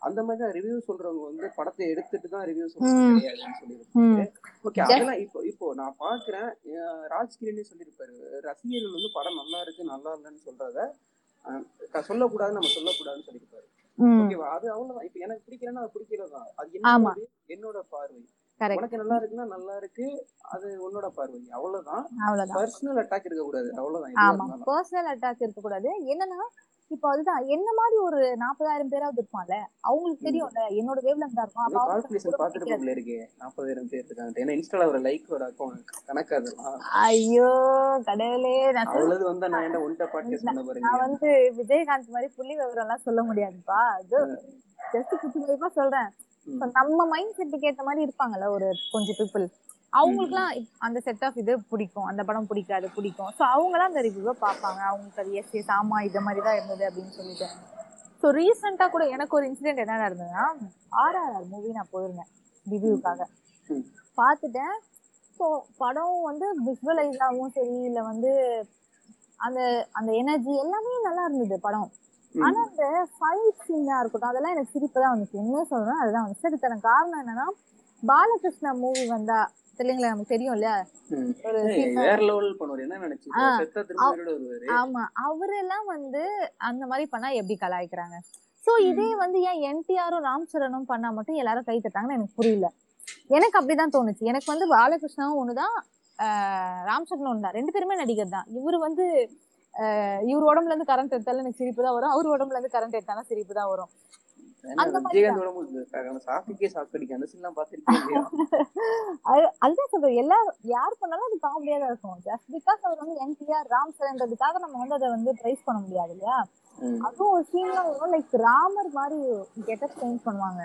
அந்த மாதிரி தான் ரிவ்யூ சொல்றவங்க வந்து படத்தை எடுத்துட்டு தான் ரிவ்யூ சொல்றது ம். கிடையாதுன்னு சொல்லியிருப்பாரு. ம். ஓகே அதெல்லாம் இப்போ இப்போ நான் பாக்குறேன் ராஜ்கிரனே சொல்லியிருப்பாரு. ரசிகர்கள் வந்து படம் நல்லா இருக்கு நல்லா இல்லைன்னு சொல்றத சொல்லக்கூடாது நம்ம சொல்லக்கூடாதுன்னு சொல்லியிருப்பாரு. ஓகேவா அது அவ்வளவுதான். இப்போ எனக்கு பிடிக்கலன்னா அது பிடிக்கிறதுதான் அது. என்னோட பார்வை. உனக்கு நல்லா இருக்குன்னா நல்லா இருக்கு அது உன்னோட பார்வை. அவ்வளவுதான். அவ்வளவுதான். பர்சனல் அட்டாக் இருக்க கூடாது அவ்வளவுதான் ஆமா. பர்சனல் அட்டாக் இருக்க கூடாது என்னன்னா இப்போ அதுதான். என்ன மாதிரி ஒரு நாற்பதாயிரம் பேராவது இருப்பான்ல அவங்களுக்கு தெரியும்ல என்னோட வேவ் லெங்தா இருக்கும். அப்ப கால்குலேஷன். போகல இருக்கே. நாற்பதாயிரம் பேர் இருக்காங்க ஏன்னா இன்ஸ்டால ஒரு லைக் ஒரு அக்கௌண்ட் கணக்கு அதெல்லாம். ஐயோ கடவுளே நான் சொல்ல- அவ்வளவு வந்தா நான் என்ன ஒன்ட்ட பாட்காஸ்ட் பண்ண நான் பாருங்க வந்து விஜயகாந்த் மாதிரி புள்ளி விவரம் எல்லாம் சொல்ல முடியாதுப்பா. அது ஜஸ்ட் மதிப்பா சொல்றேன். இப்ப நம்ம மைண்ட் செட்டுக்கு ஏத்த மாதிரி இருப்பாங்கல்ல ஒரு கொஞ்சம் பீப்புள் அவங்களுக்குலாம் அந்த செட் ஆஃப் இது பிடிக்கும். அந்த படம் பிடிக்காது பிடிக்கும். ஸோ அவங்களாம் அந்த ரிவ்யூவை பார்ப்பாங்க. அவங்களுக்கு அது எஸ் எஸ் ஆமா இது மாதிரி தான் இருந்தது அப்படின்னு சொல்லிட்டு. ஸோ ரீசெண்டாக கூட எனக்கு ஒரு இன்சிடென்ட் என்ன நடந்ததுன்னா ஆர்ஆர்ஆர் மூவி நான் போயிருந்தேன் ரிவ்யூக்காக. பார்த்துட்டேன். ஸோ படம் வந்து விஷுவலைஸாகவும் சரி இல்லை வந்து அந்த அந்த எனர்ஜி எல்லாமே நல்லா இருந்தது படம். ஆனா அந்த ஃபைட் சீனா இருக்கட்டும் அதெல்லாம் எனக்கு சிரிப்பு தான் வந்துச்சு. என்ன சொல்றேன் அதுதான் வந்துச்சு. அதுக்கான காரணம் என்னன்னா பாலகிருஷ்ணா மூவி வந்தா தெரியலங்களா நமக்கு தெரியும்ல? ம். ஒரு ஏய், scene- வேற லெவல் பண்ணுவாரு. என்ன நினைச்சு? ஆ. செத்த திரும்ப வருவாரு. ஆமா. அவரெல்லாம் வந்து அந்த மாதிரி பண்ணா எப்படி கலாய்க்கிறாங்க? சோ இதே வந்து ஏன் என்டிஆரும் ராம் சரணும் பண்ணா மட்டும் எல்லாரும் கை தட்டாங்கன்னு எனக்கு புரியல. எனக்கு அப்படிதான் தோணுச்சு. எனக்கு வந்து பாலகிருஷ்ணாவும் ஒண்ணுதான் ராம் சரணும் ஒண்ணுதான். ரெண்டு பேருமே நடிகர் தான். இவரு வந்து இவர் உடம்புல இருந்து கரண்ட் எடுத்தாலும் எனக்கு சிரிப்பு தான் வரும். அவர் உடம்புல இருந்து கரண்ட் எடுத்தாலும் சிரிப்பு தான் வரும். ஏன்னா அந்த மாதிரி விஜயகாந்த் உடம்பு சாப்பிட்டுக்கே சாப்பிட்டு அந்த சீன்லாம் பார்த்திருக்கேன் இல்லையா? <laughs> அது- அதுதான் சொல்றேன். எல்லா யார் பண்ணாலும் அது காமெடியா தான் இருக்கும். ஜஸ்ட் பிகாஸ் அவர் வந்து என்டிஆர் ராம் சரன்றதுக்காக நம்ம வந்து அதை வந்து ப்ரைஸ் பண்ண முடியாது இல்லையா. அதுவும் ஒரு சீன்லாம் வரும். லைக் ராமர் மாதிரி கெட்டப் சேஞ்ச் பண்ணுவாங்க.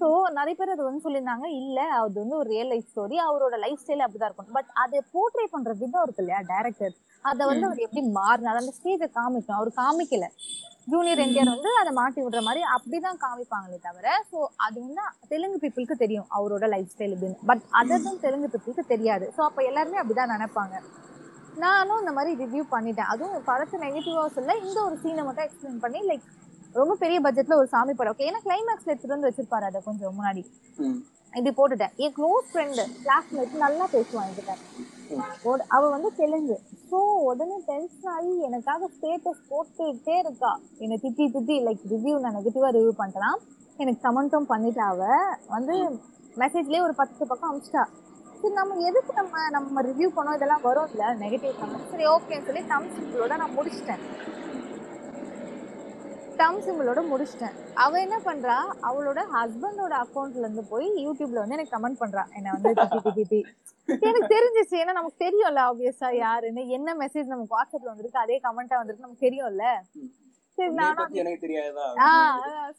சோ நிறைய பேர் அது வந்து சொல்லியிருந்தாங்க. இல்ல அது வந்து ஒரு ரியல் லைஃப் ஸ்டோரி அவரோட லைஃப் ஸ்டைல் அப்படிதான் இருக்கும். பட் அதை போர்ட்ரே பண்ற விதம் இருக்கு இல்லையா டைரக்டர் அதை வந்து அவர் எப்படி மாறினார்? அந்த ஸ்டேஜை காமிக்கும் அவர் காமிக்கல. ஜூனியர் என்டிஆர் வந்து அதை மாட்டி விடுற மாதிரி அப்படிதான் காமிப்பாங்களே தவிர ஸோ அது வந்து தெலுங்கு பீப்புளுக்கு தெரியும் அவரோட லைஃப் ஸ்டைல் அப்படின்னு. பட் அதர் தெலுங்கு பீப்புளுக்கு தெரியாது. ஸோ அப்போ எல்லாருமே அப்படிதான் நினைப்பாங்க. நானும் இந்த மாதிரி ரிவ்யூ பண்ணிட்டேன். அதுவும் படத்தை நெகட்டிவா சொல்ல இந்த ஒரு சீனை மட்டும் எக்ஸ்பிளைன் பண்ணி லைக் ரொம்ப பெரிய பட்ஜெட்ல ஒரு சாமி படம். ஓகே ஏன்னா கிளைமேக்ஸ்ல எடுத்துட்டு வந்து வச்சிருப்பாரு அதை கொஞ்சம் முன்னாடி. இப்படி போட்டுட்டேன். என் க்ளோஸ் ஃப்ரெண்டு கிளாஸ்மேட் நல்லா பேசுவான் என்கிட்ட. அவ வந்து தெலுங்கு. ஸோ உடனே டென்ஷன் ஆகி எனக்காக ஸ்டேட்டஸ் போட்டுக்கிட்டே இருக்கா. என்னை திட்டி திட்டி லைக் ரிவ்யூ நான் நெகட்டிவாக ரிவ்யூ பண்ணலாம் எனக்கு கமெண்ட்டும் பண்ணிட்டா அவ. வந்து மெசேஜ்லேயே ஒரு பத்து பக்கம் அமிச்சிட்டா. சரி நம்ம எதுக்கு நம்ம நம்ம ரிவ்யூ பண்ணோம்? இதெல்லாம் வரும் இல்லை? நெகட்டிவ் கமெண்ட் சரி ஓகேன்னு சொல்லி தமிழ் சிம்பிளோட நான் முடிச்சிட்டேன். டம் சிம்பிளோட முடிச்சிட்டேன். அவ என்ன பண்றா? அவளோட ஹஸ்பண்டோட அக்கௌண்ட்ல இருந்து போய் யூடியூப்ல வந்து எனக்கு கமெண்ட் பண்றா. என்ன வந்து திட்டி திட்டி திட்டி. எனக்கு தெரிஞ்சிச்சு. ஏன்னா நமக்கு தெரியும்ல ஆப்வியஸா யாருன்னு. என்ன மெசேஜ் நமக்கு வாட்ஸ்அப்ல வந்திருக்கு அதே கமெண்டா வந்திருக்கு நமக்கு தெரியும்ல. சரி நானும் எனக்கு தெரியாதா?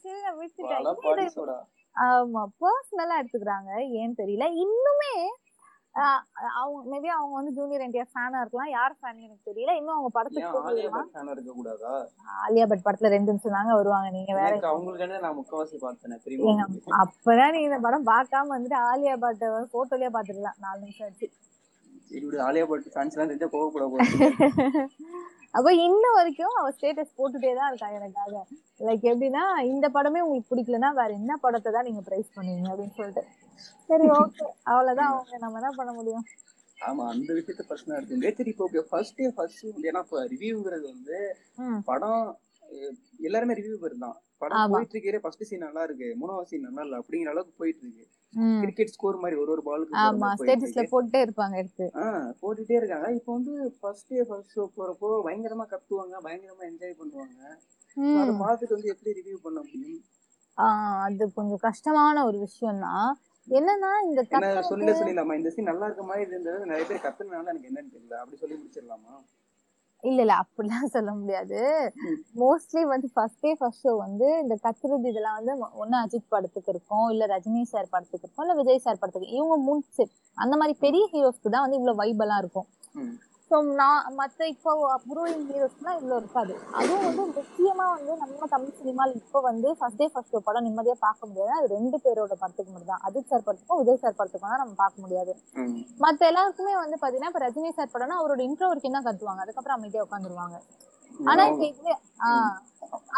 சரி நான் விட்டுட்டேன். ஆமா பர்சனலா எடுத்துக்கிறாங்க. ஏன்னு தெரியல. இன்னுமே அவங்க மேபி அவங்க வந்து ஜூனியர் என்டிஆர் ஃபேனா இருக்கலாம். யார் ஃபேன் எனக்கு தெரியல. இன்னும் அவங்க படத்துக்கு போகலாம் பட் ஃபேனா இருக்க கூடாதா? ஆலியா பட் படத்துல ரெண்டு நிமிஷம் தாங்க வருவாங்க. நீங்க வேற அவங்களுக்கு நான் முக்கவாசி பார்த்தேன் தெரியுமா? அப்பதான் நீ இந்த படம் பார்க்காம வந்துட்டு ஆலியா பாட்ட போட்டோலயே பாத்துக்கலாம் நாலு நிமிஷம் ஆச்சு. ஆலியா பட் ஃபேன்ஸ் எல்லாம் தெரிஞ்சா கோவப்பட போகுது <laughs> அப்ப இன்ன வரைக்கும் அவ ஸ்டேட்டஸ் போட்டுட்டே தான் இருக்கா எனக்காக. லைக் எப்படின்னா இந்த படமே உங்களுக்கு பிடிக்கலன்னா வேற என்ன படத்தை தான் நீங்க பிரைஸ் பண்ணுவீங்க அப்படின்னு சொல்லிட்டு. சரி ஓகே அவ்வளவுதான் அவங்க நம்ம என்ன பண்ண முடியும்? ஆமா அந்த விஷயத்த பர்சனலா எடுத்து சரி இப்போ ஓகே ஃபர்ஸ்ட் டே ஃபர்ஸ்ட் ஏன்னா இப்போ ரிவ்யூங்கிறது வந்து. படம் எல்லாருமே ரிவ்யூ தான். படம். போயிட்டு இருக்கே ஃபர்ஸ்ட் சீன் நல்லா இருக்கு மூணாவது சீன் நல்லா இல்ல அப்படிங்கிற அளவுக்கு போயிட்டு இருக்கு. கிரிக்கெட் ஸ்கோர் மாதிரி ஒரு ஒரு பாலுக்கு ஆமா. ஸ்டேட்டஸ்ல போட்டுட்டே இருப்பாங்க எடுத்து. போட்டுட்டே இருக்காங்க. இப்போ வந்து ஃபர்ஸ்ட் டே ஃபர்ஸ்ட் ஷோ போறப்போ பயங்கரமா கத்துவாங்க. பயங்கரமா என்ஜாய் பண்ணுவாங்க. அதை பார்த்துட்டு வந்து எப்படி ரிவ்யூ பண்ண முடியும்? அது கொஞ்சம் கஷ்டமான ஒரு விஷயம் தான் என்னன்னா இந்த சொல்ல சொல்லிடலாமா? இந்த சீன் நல்லா இருக்க மாதிரி இருந்தது. நிறைய பேர் கத்துனால எனக்கு என்னன்னு தெரியல. அப்படி சொல்லி முடிச்சிடலாமா? இல்ல இல்ல. அப்படிலாம் சொல்ல முடியாது. மோஸ்ட்லி வந்து ஃபர்ஸ்ட் டே ஃபர்ஸ்ட் ஷோ வந்து இந்த கத்துறது இதெல்லாம் வந்து ஒண்ணு அஜித் படத்துக்கு இருக்கும். இல்ல ரஜினி சார் படத்துக்கு இருக்கும். இல்ல விஜய் சார் படத்துக்கு. இவங்க மூணு அந்த மாதிரி பெரிய ஹீரோஸ்க்கு தான் வந்து இவ்வளவு வைப் எல்லாம் இருக்கும். ஸோ நான் மற்ற இப்போ ஹீரோயின் ஹீரோஸ்லாம் இவ்வளோ இருக்காது. அதுவும் வந்து முக்கியமா வந்து நம்ம தமிழ் சினிமாவில் இப்போ வந்து ஃபர்ஸ்ட் டே ஃபர்ஸ்ட் ஷோ படம் நிம்மதியா பார்க்க முடியாது அது ரெண்டு பேரோட படத்துக்கு மட்டும் தான். அஜித் சார் படத்துக்கும் விஜய் சார் படத்துக்கும் தான் நம்ம பார்க்க முடியாது. ம். மத்த எல்லாருக்குமே வந்து பாத்தீங்கன்னா இப்ப ரஜினி சார் படம்னா அவரோட இன்ட்ரோ வரைக்கும் தான் கத்துவாங்க. அதுக்கப்புறம் அமைதியா உட்காந்துருவாங்க. ஆனா இப்ப இது ஆஹ்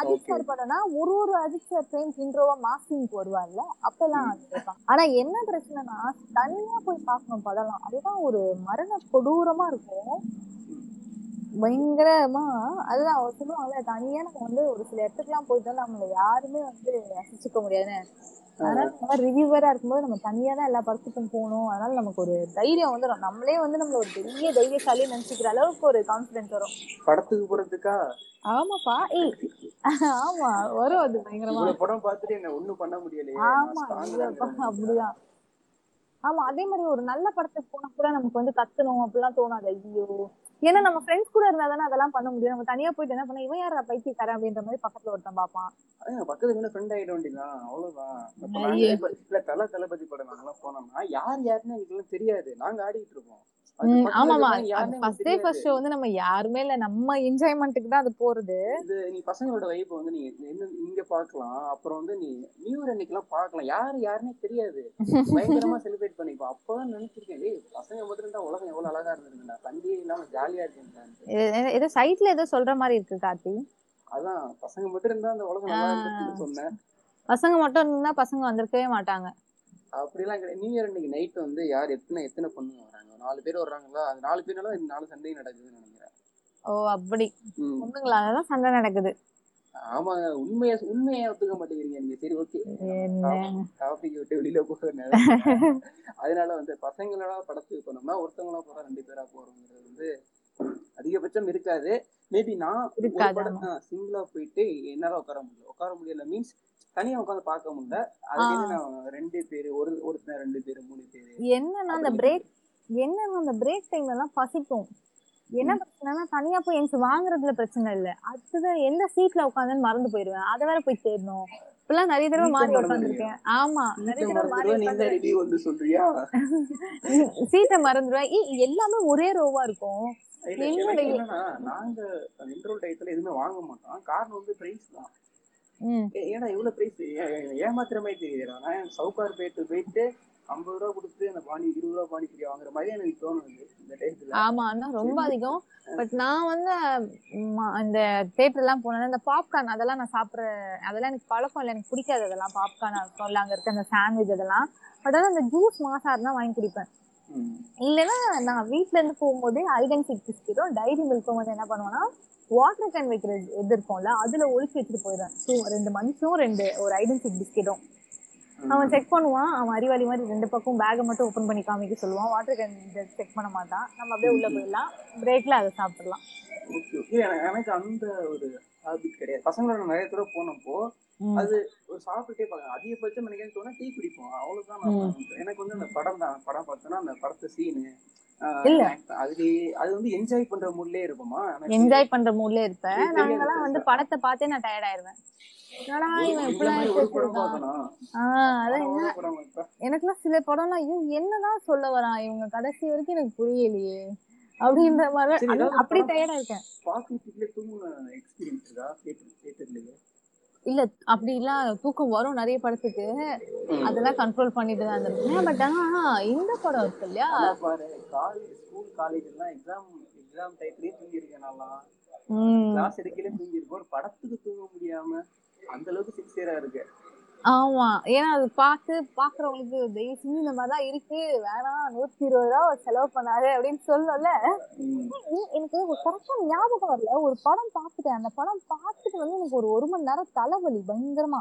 அஜித் சார் படம்னா ஒரு ஒரு அஜித் சார் ஃப்ரேம்ஸ் இன்ட்ரோவா மாஸ்டிங்க்கு வருவார்ல அப்பெல்லாம் கேட்பாங்க ஆனா என்ன பிரச்சனைனா தனியா போய் பார்க்கணும் படம்லாம். அதுதான் ஒரு மரண கொடூரமா இருக்கும். பயங்கரமா அதுதான் அவர் சொல்லுவாங்கல்ல தனியா நம்ம வந்து ஒரு சில இடத்துக்குலாம் போயிட்டு வந்து நம்மள யாருமே வந்து ரசிச்சுக்க முடியாதுன்னு. அதனால ரிவ்யூவரா இருக்கும்போது நம்ம தனியா தான் எல்லா படத்துக்கும் போகணும். அதனால நமக்கு ஒரு தைரியம் வந்துடும் நம்மளே வந்து நம்மள ஒரு பெரிய தைரியசாலியை நினைச்சுக்கிற அளவுக்கு ஒரு கான்பிடன்ஸ் வரும். படத்துக்கு போறதுக்கா? ஆமாப்பா. ஏய் ஆமா வரும் அது பயங்கரமா. படம் பார்த்துட்டு என்ன ஒண்ணும் பண்ண முடியலையே. ஆமா அப்படிதான். ஆமா அதே மாதிரி ஒரு நல்ல படத்துக்கு போனா கூட நமக்கு வந்து கத்தணும். அப்படிலாம் தோணாது. ஐயோ ஏன்னா நம்ம ஃப்ரெண்ட்ஸ் கூட இருந்தா தானே அதெல்லாம் பண்ண முடியும். நம்ம தனியா போயிட்டு என்ன பண்ண இவன் யாரா பைத்தியக்காரன் அப்படின்ற மாதிரி பக்கத்துல ஒருத்தன் பாப்பான் பக்கத்துல இருந்து ஃப்ரெண்ட் ஆயிட வேண்டியதான் அவ்வளவுதான். நாங்க இல்ல தல தளபதி படம் நாங்கெல்லாம் போனோம்னா யார் யாருன்னு எங்களுக்கு தெரியாது. நாங்க ஆடிட்டு இருக்கோம். ஆமாமா ஃபர்ஸ்ட் டே. ஃபர்ஸ்ட் ஷோ வந்து நம்ம யாருமே இல்ல. நம்ம என்ஜாய்மெண்ட்டுக்கு தான் அது போறது. இது நீ பசங்களோட வைப் வந்து நீ இங்க பாக்கலாம். அப்புறம் வந்து நீ நியூ இயர் அன்னைக்கெல்லாம் பாக்கலாம். யாரு யாருன்னே தெரியாது. பயங்கரமா செலிப்ரேட் பண்ணிப்போம். அப்பதான் நினைச்சிருக்கேன் டேய் பசங்க மட்டும் இருந்தா உலகம் எவ்வளவு அழகா இருந்திருக்குடா பண்டிகை இல்லாம ஜாலியா இருக்கேன் ஏதோ சைட்ல ஏதோ சொல்ற மாதிரி இருக்கு கார்த்தி. அதான். பசங்க மட்டும் இருந்தா அந்த உலகம் நல்லா இருந்துச்சுன்னு சொன்னேன். பசங்க மட்டும் இருந்தா பசங்க வந்திருக்கவே மாட்டாங்க. அப்படிலாம் கிடையாது. நியூ இயர் அன்னைக்கு நைட் வந்து யார் எத்தனை எத்தனை பொண்ணுங்க வராங்க? நாலு பேர் வர்றாங்களா? அது நாலு பேர்னால இந்த நாலு சண்டையும் நடக்குதுன்னு நினைக்கிறேன். ஓ அப்படி. ம். பொண்ணுங்களாலதான் சண்டை நடக்குது. ஆமாங்க. உண்மையா உண்மையா ஒத்துக்க மாட்டேங்கிறீங்க நீங்க. சரி ஓகே டாபிக் விட்டு வெளியில போக அதனால வந்து பசங்களோட படத்துக்கு போனோம்னா ஒருத்தவங்களா போறா ரெண்டு பேரா போறோங்கிறது வந்து அதிகபட்சம் இருக்காது. மேபி நான் படம் சிங்கிளா போயிட்டு என்னால உட்கார முடியல. உட்கார முடியல மீன்ஸ் தனியா உட்காந்து பார்க்க முடியல. அதுக்கு நான் ரெண்டு பேரு ஒரு ஒருத்தன் ரெண்டு பேரு மூணு பேரு. என்னன்னா அந்த பிரேக் என்னன்னா அந்த பிரேக் டைம்ல எல்லாம் பசிக்கும். என்ன பிரச்சனைனா தனியா போய் எனக்கு வாங்குறதுல பிரச்சனை இல்ல. அடுத்தது எந்த சீட்ல உட்காந்துன்னு மறந்து போயிருவேன். அதை வேற போய் தேடணும். இப்பெல்லாம் நிறைய தடவை மாறி? உட்காந்துருக்கேன் ஆமா நிறைய தடவை மாறி வந்து சொல்றியா? <laughs> சீட்டை மறந்துடுவேன் எல்லாமே ஒரே ரோவா இருக்கும். நாங்க இன்ட்ரோல் டயத்துல எதுவுமே வாங்க மாட்டோம். காரணம் வந்து பிரைஸ் தான். ஏன்னா இவ்வளவு பிரைஸ் ஏமாத்துற மாதிரி தெரியுதுடா. நான் சவுகார் பேட்டு போயிட்டு ஐம்பது ரூபா கொடுத்து அந்த பானி இருபது ரூபா பானி பிரியா வாங்குற மாதிரி எனக்கு தோணுது இந்த ஆமா ஆனா ரொம்ப அதிகம். பட் நான் வந்து அந்த தேட்டர் எல்லாம் போனேன் இந்த பாப்கார்ன் அதெல்லாம் நான் சாப்பிடுற அதெல்லாம் எனக்கு பழக்கம் இல்லை. எனக்கு பிடிக்காது அதெல்லாம் பாப்கார்ன் சொல்ல அங்க இருக்க அந்த சாண்ட்விச் அதெல்லாம். பட் ஆனா அந்த ஜூஸ் மாசா இருந்தா வாங்கி குடிப்பேன். இல்லைன்னா நான் வீட்ல இருந்து போகும்போதே ஐடன் சிக் பிஸ்கெட்டும் டைரி மில்க்கும் வந்து என்ன பண்ணுவேன்னா வாட்டர் கேன் வைக்கிற இது இருக்கும்ல அதுல ஒழிச்சு வச்சுட்டு போயிடுவேன். ஸோ ரெண்டு மனுஷும் ரெண்டு ஒரு ஐடன் சிக் பிஸ்கெட்டும் அவன் செக் பண்ணுவான். அவன் அறிவாளி மாதிரி ரெண்டு பக்கம் பேக்கை மட்டும் ஓப்பன் பண்ணி காமிக்க சொல்லுவான். வாட்டர் கேன் செக் பண்ண மாட்டான். நம்ம அப்படியே உள்ள போயிடலாம். பிரேக்ல அதை சாப்பிடலாம். எனக்கு அந்த ஒரு ஹாபிட் கிடையாது. பசங்களோட நிறைய தடவை போனப்போ. அது ஒரு சாப்பிட்டுட்டே பார்க்கலாம் அதிகபட்சம் எனக்கு தோணா டீ குடிப்போம். அவ்வளவுதான். எனக்கு வந்து அந்த படம் தான். படம் பார்த்தோன்னா அந்த படத்து சீனு இல்ல. அது அது வந்து என்ஜாய் பண்ற மூட்லயே இருப்போமா? என்ஜாய் பண்ற மூட்ல இருப்பேன் நாங்கெல்லாம் வந்து படத்தை பார்த்தே நான் டயர்ட் ஆயிருவேன். எனக்குலாம் சில படம்லாம் ஐயோ என்னதான் சொல்ல வரான்? இவங்க கடைசி வரைக்கும் எனக்கு புரியலையே. அப்படின்ற மாதிரி. அப்படி டயர்டா இருக்கேன். இல்ல அப்படிலாம் தூக்கம் வரும் நிறைய படத்துக்கு. அதெல்லாம் கண்ட்ரோல் பண்ணிட்டு தான் இருந்திருக்கேன். பட் ஆனா இந்த படம் இருக்கு இல்லையா? ஸ்கூல் காலேஜ் எல்லாம் எக்ஸாம் எக்ஸாம் டைப்லயே தூங்கி இருக்கேன் கிளாஸ் எடுக்கலே தூங்கி இருக்கோம் படத்துக்கு தூங்க முடியாம அந்த அளவுக்கு சின்சியரா இருக்கு ஆமா. ஏன்னா அது பார்த்து பாக்குறவங்களுக்கு தயவு செஞ்சு இந்த மாதிரிதான் இருக்கு. வேணாம் நூத்தி இருபது ரூபா செலவு பண்ணாரு அப்படின்னு சொல்லல. எனக்கு ஒரு கரெக்டா ஞாபகம் வரல. ஒரு படம் பார்த்துட்டேன். அந்த படம் பார்த்துட்டு வந்து எனக்கு ஒரு ஒரு மணி நேரம் தலைவலி பயங்கரமா.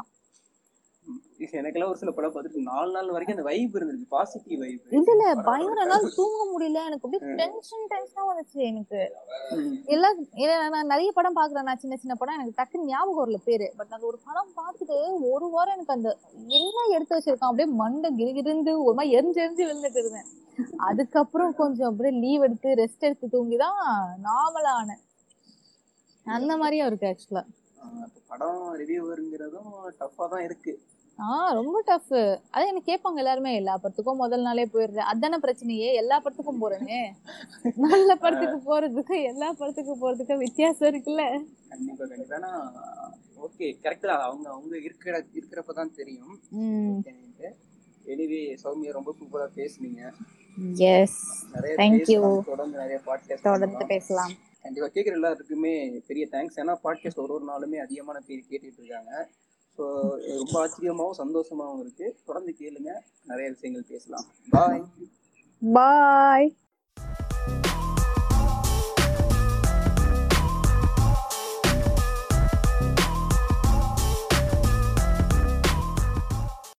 எனக்கெல்லாம் ஒரு சில படம் பார்த்துட்டு நாலு நாள் வரைக்கும் அந்த வைப் இருந்துருக்கு. பாசிட்டிவ் வைப் இதுல பயங்கர நாள் தூங்க முடியல. எனக்கு அப்படியே டென்ஷன் டென்ஷனா வந்துச்சு எனக்கு. எல்லாம் நான் நிறைய படம் பாக்குறேன் நான் சின்ன சின்ன படம் எனக்கு டக்குன்னு ஞாபகம் வரல பேரு. பட் அந்த ஒரு படம் பார்த்துட்டு ஒரு வாரம் எனக்கு அந்த என்ன எடுத்து வச்சிருக்கான் அப்படியே மண்டை கிருகிருந்து ஒரு மாதிரி எரிஞ்சு எரிஞ்சு விழுந்துட்டு இருந்தேன். அதுக்கப்புறம் கொஞ்சம் அப்படியே லீவ் எடுத்து ரெஸ்ட் எடுத்து தூங்கிதான் நார்மலா ஆனேன். அந்த மாதிரியும் இருக்கு ஆக்சுவலா படம் ரிவ்யூவருங்கிறதும் டஃப்பா தான் இருக்கு. ஆ ரொம்ப டஃப் அதான் எனக்கு கேட்பாங்க எல்லாருமே எல்லா படத்துக்கும் முதல் நாளே போயிடுறேன் அதானே பிரச்சனையே? எல்லா படத்துக்கும் போறேனே. நல்ல படத்துக்கு போறதுக்கும் எல்லா படத்துக்கும் போறதுக்கும் வித்தியாசம் இருக்குல்ல. கண்டிப்பா கண்டிப்பா. ஓகே கரெக்ட் தான். அவங்க அவங்க இருக்கிற இருக்கிறப்ப தான் தெரியும். எனிவே சௌமியா ரொம்ப சூப்பரா பேசுனீங்க. எஸ். பேசலாம், தொடர்ந்து நிறைய பாட்காஸ்ட் தொடர்ந்து பேசலாம். கண்டிப்பா கேட்குற எல்லாருக்குமே பெரிய தேங்க்ஸ் ஏன்னா பாட்காஸ்ட் ஒரு ஒரு நாளுமே அதிகமான பேர் கேட்டுட்டு இருக்காங்க. ஸோ ரொம்ப ஆச்சரியமாகவும் சந்தோஷமாவும் இருக்கு. தொடர்ந்து கேளுங்க. நிறைய விஷயங்கள் பேசலாம். பாய் பாய்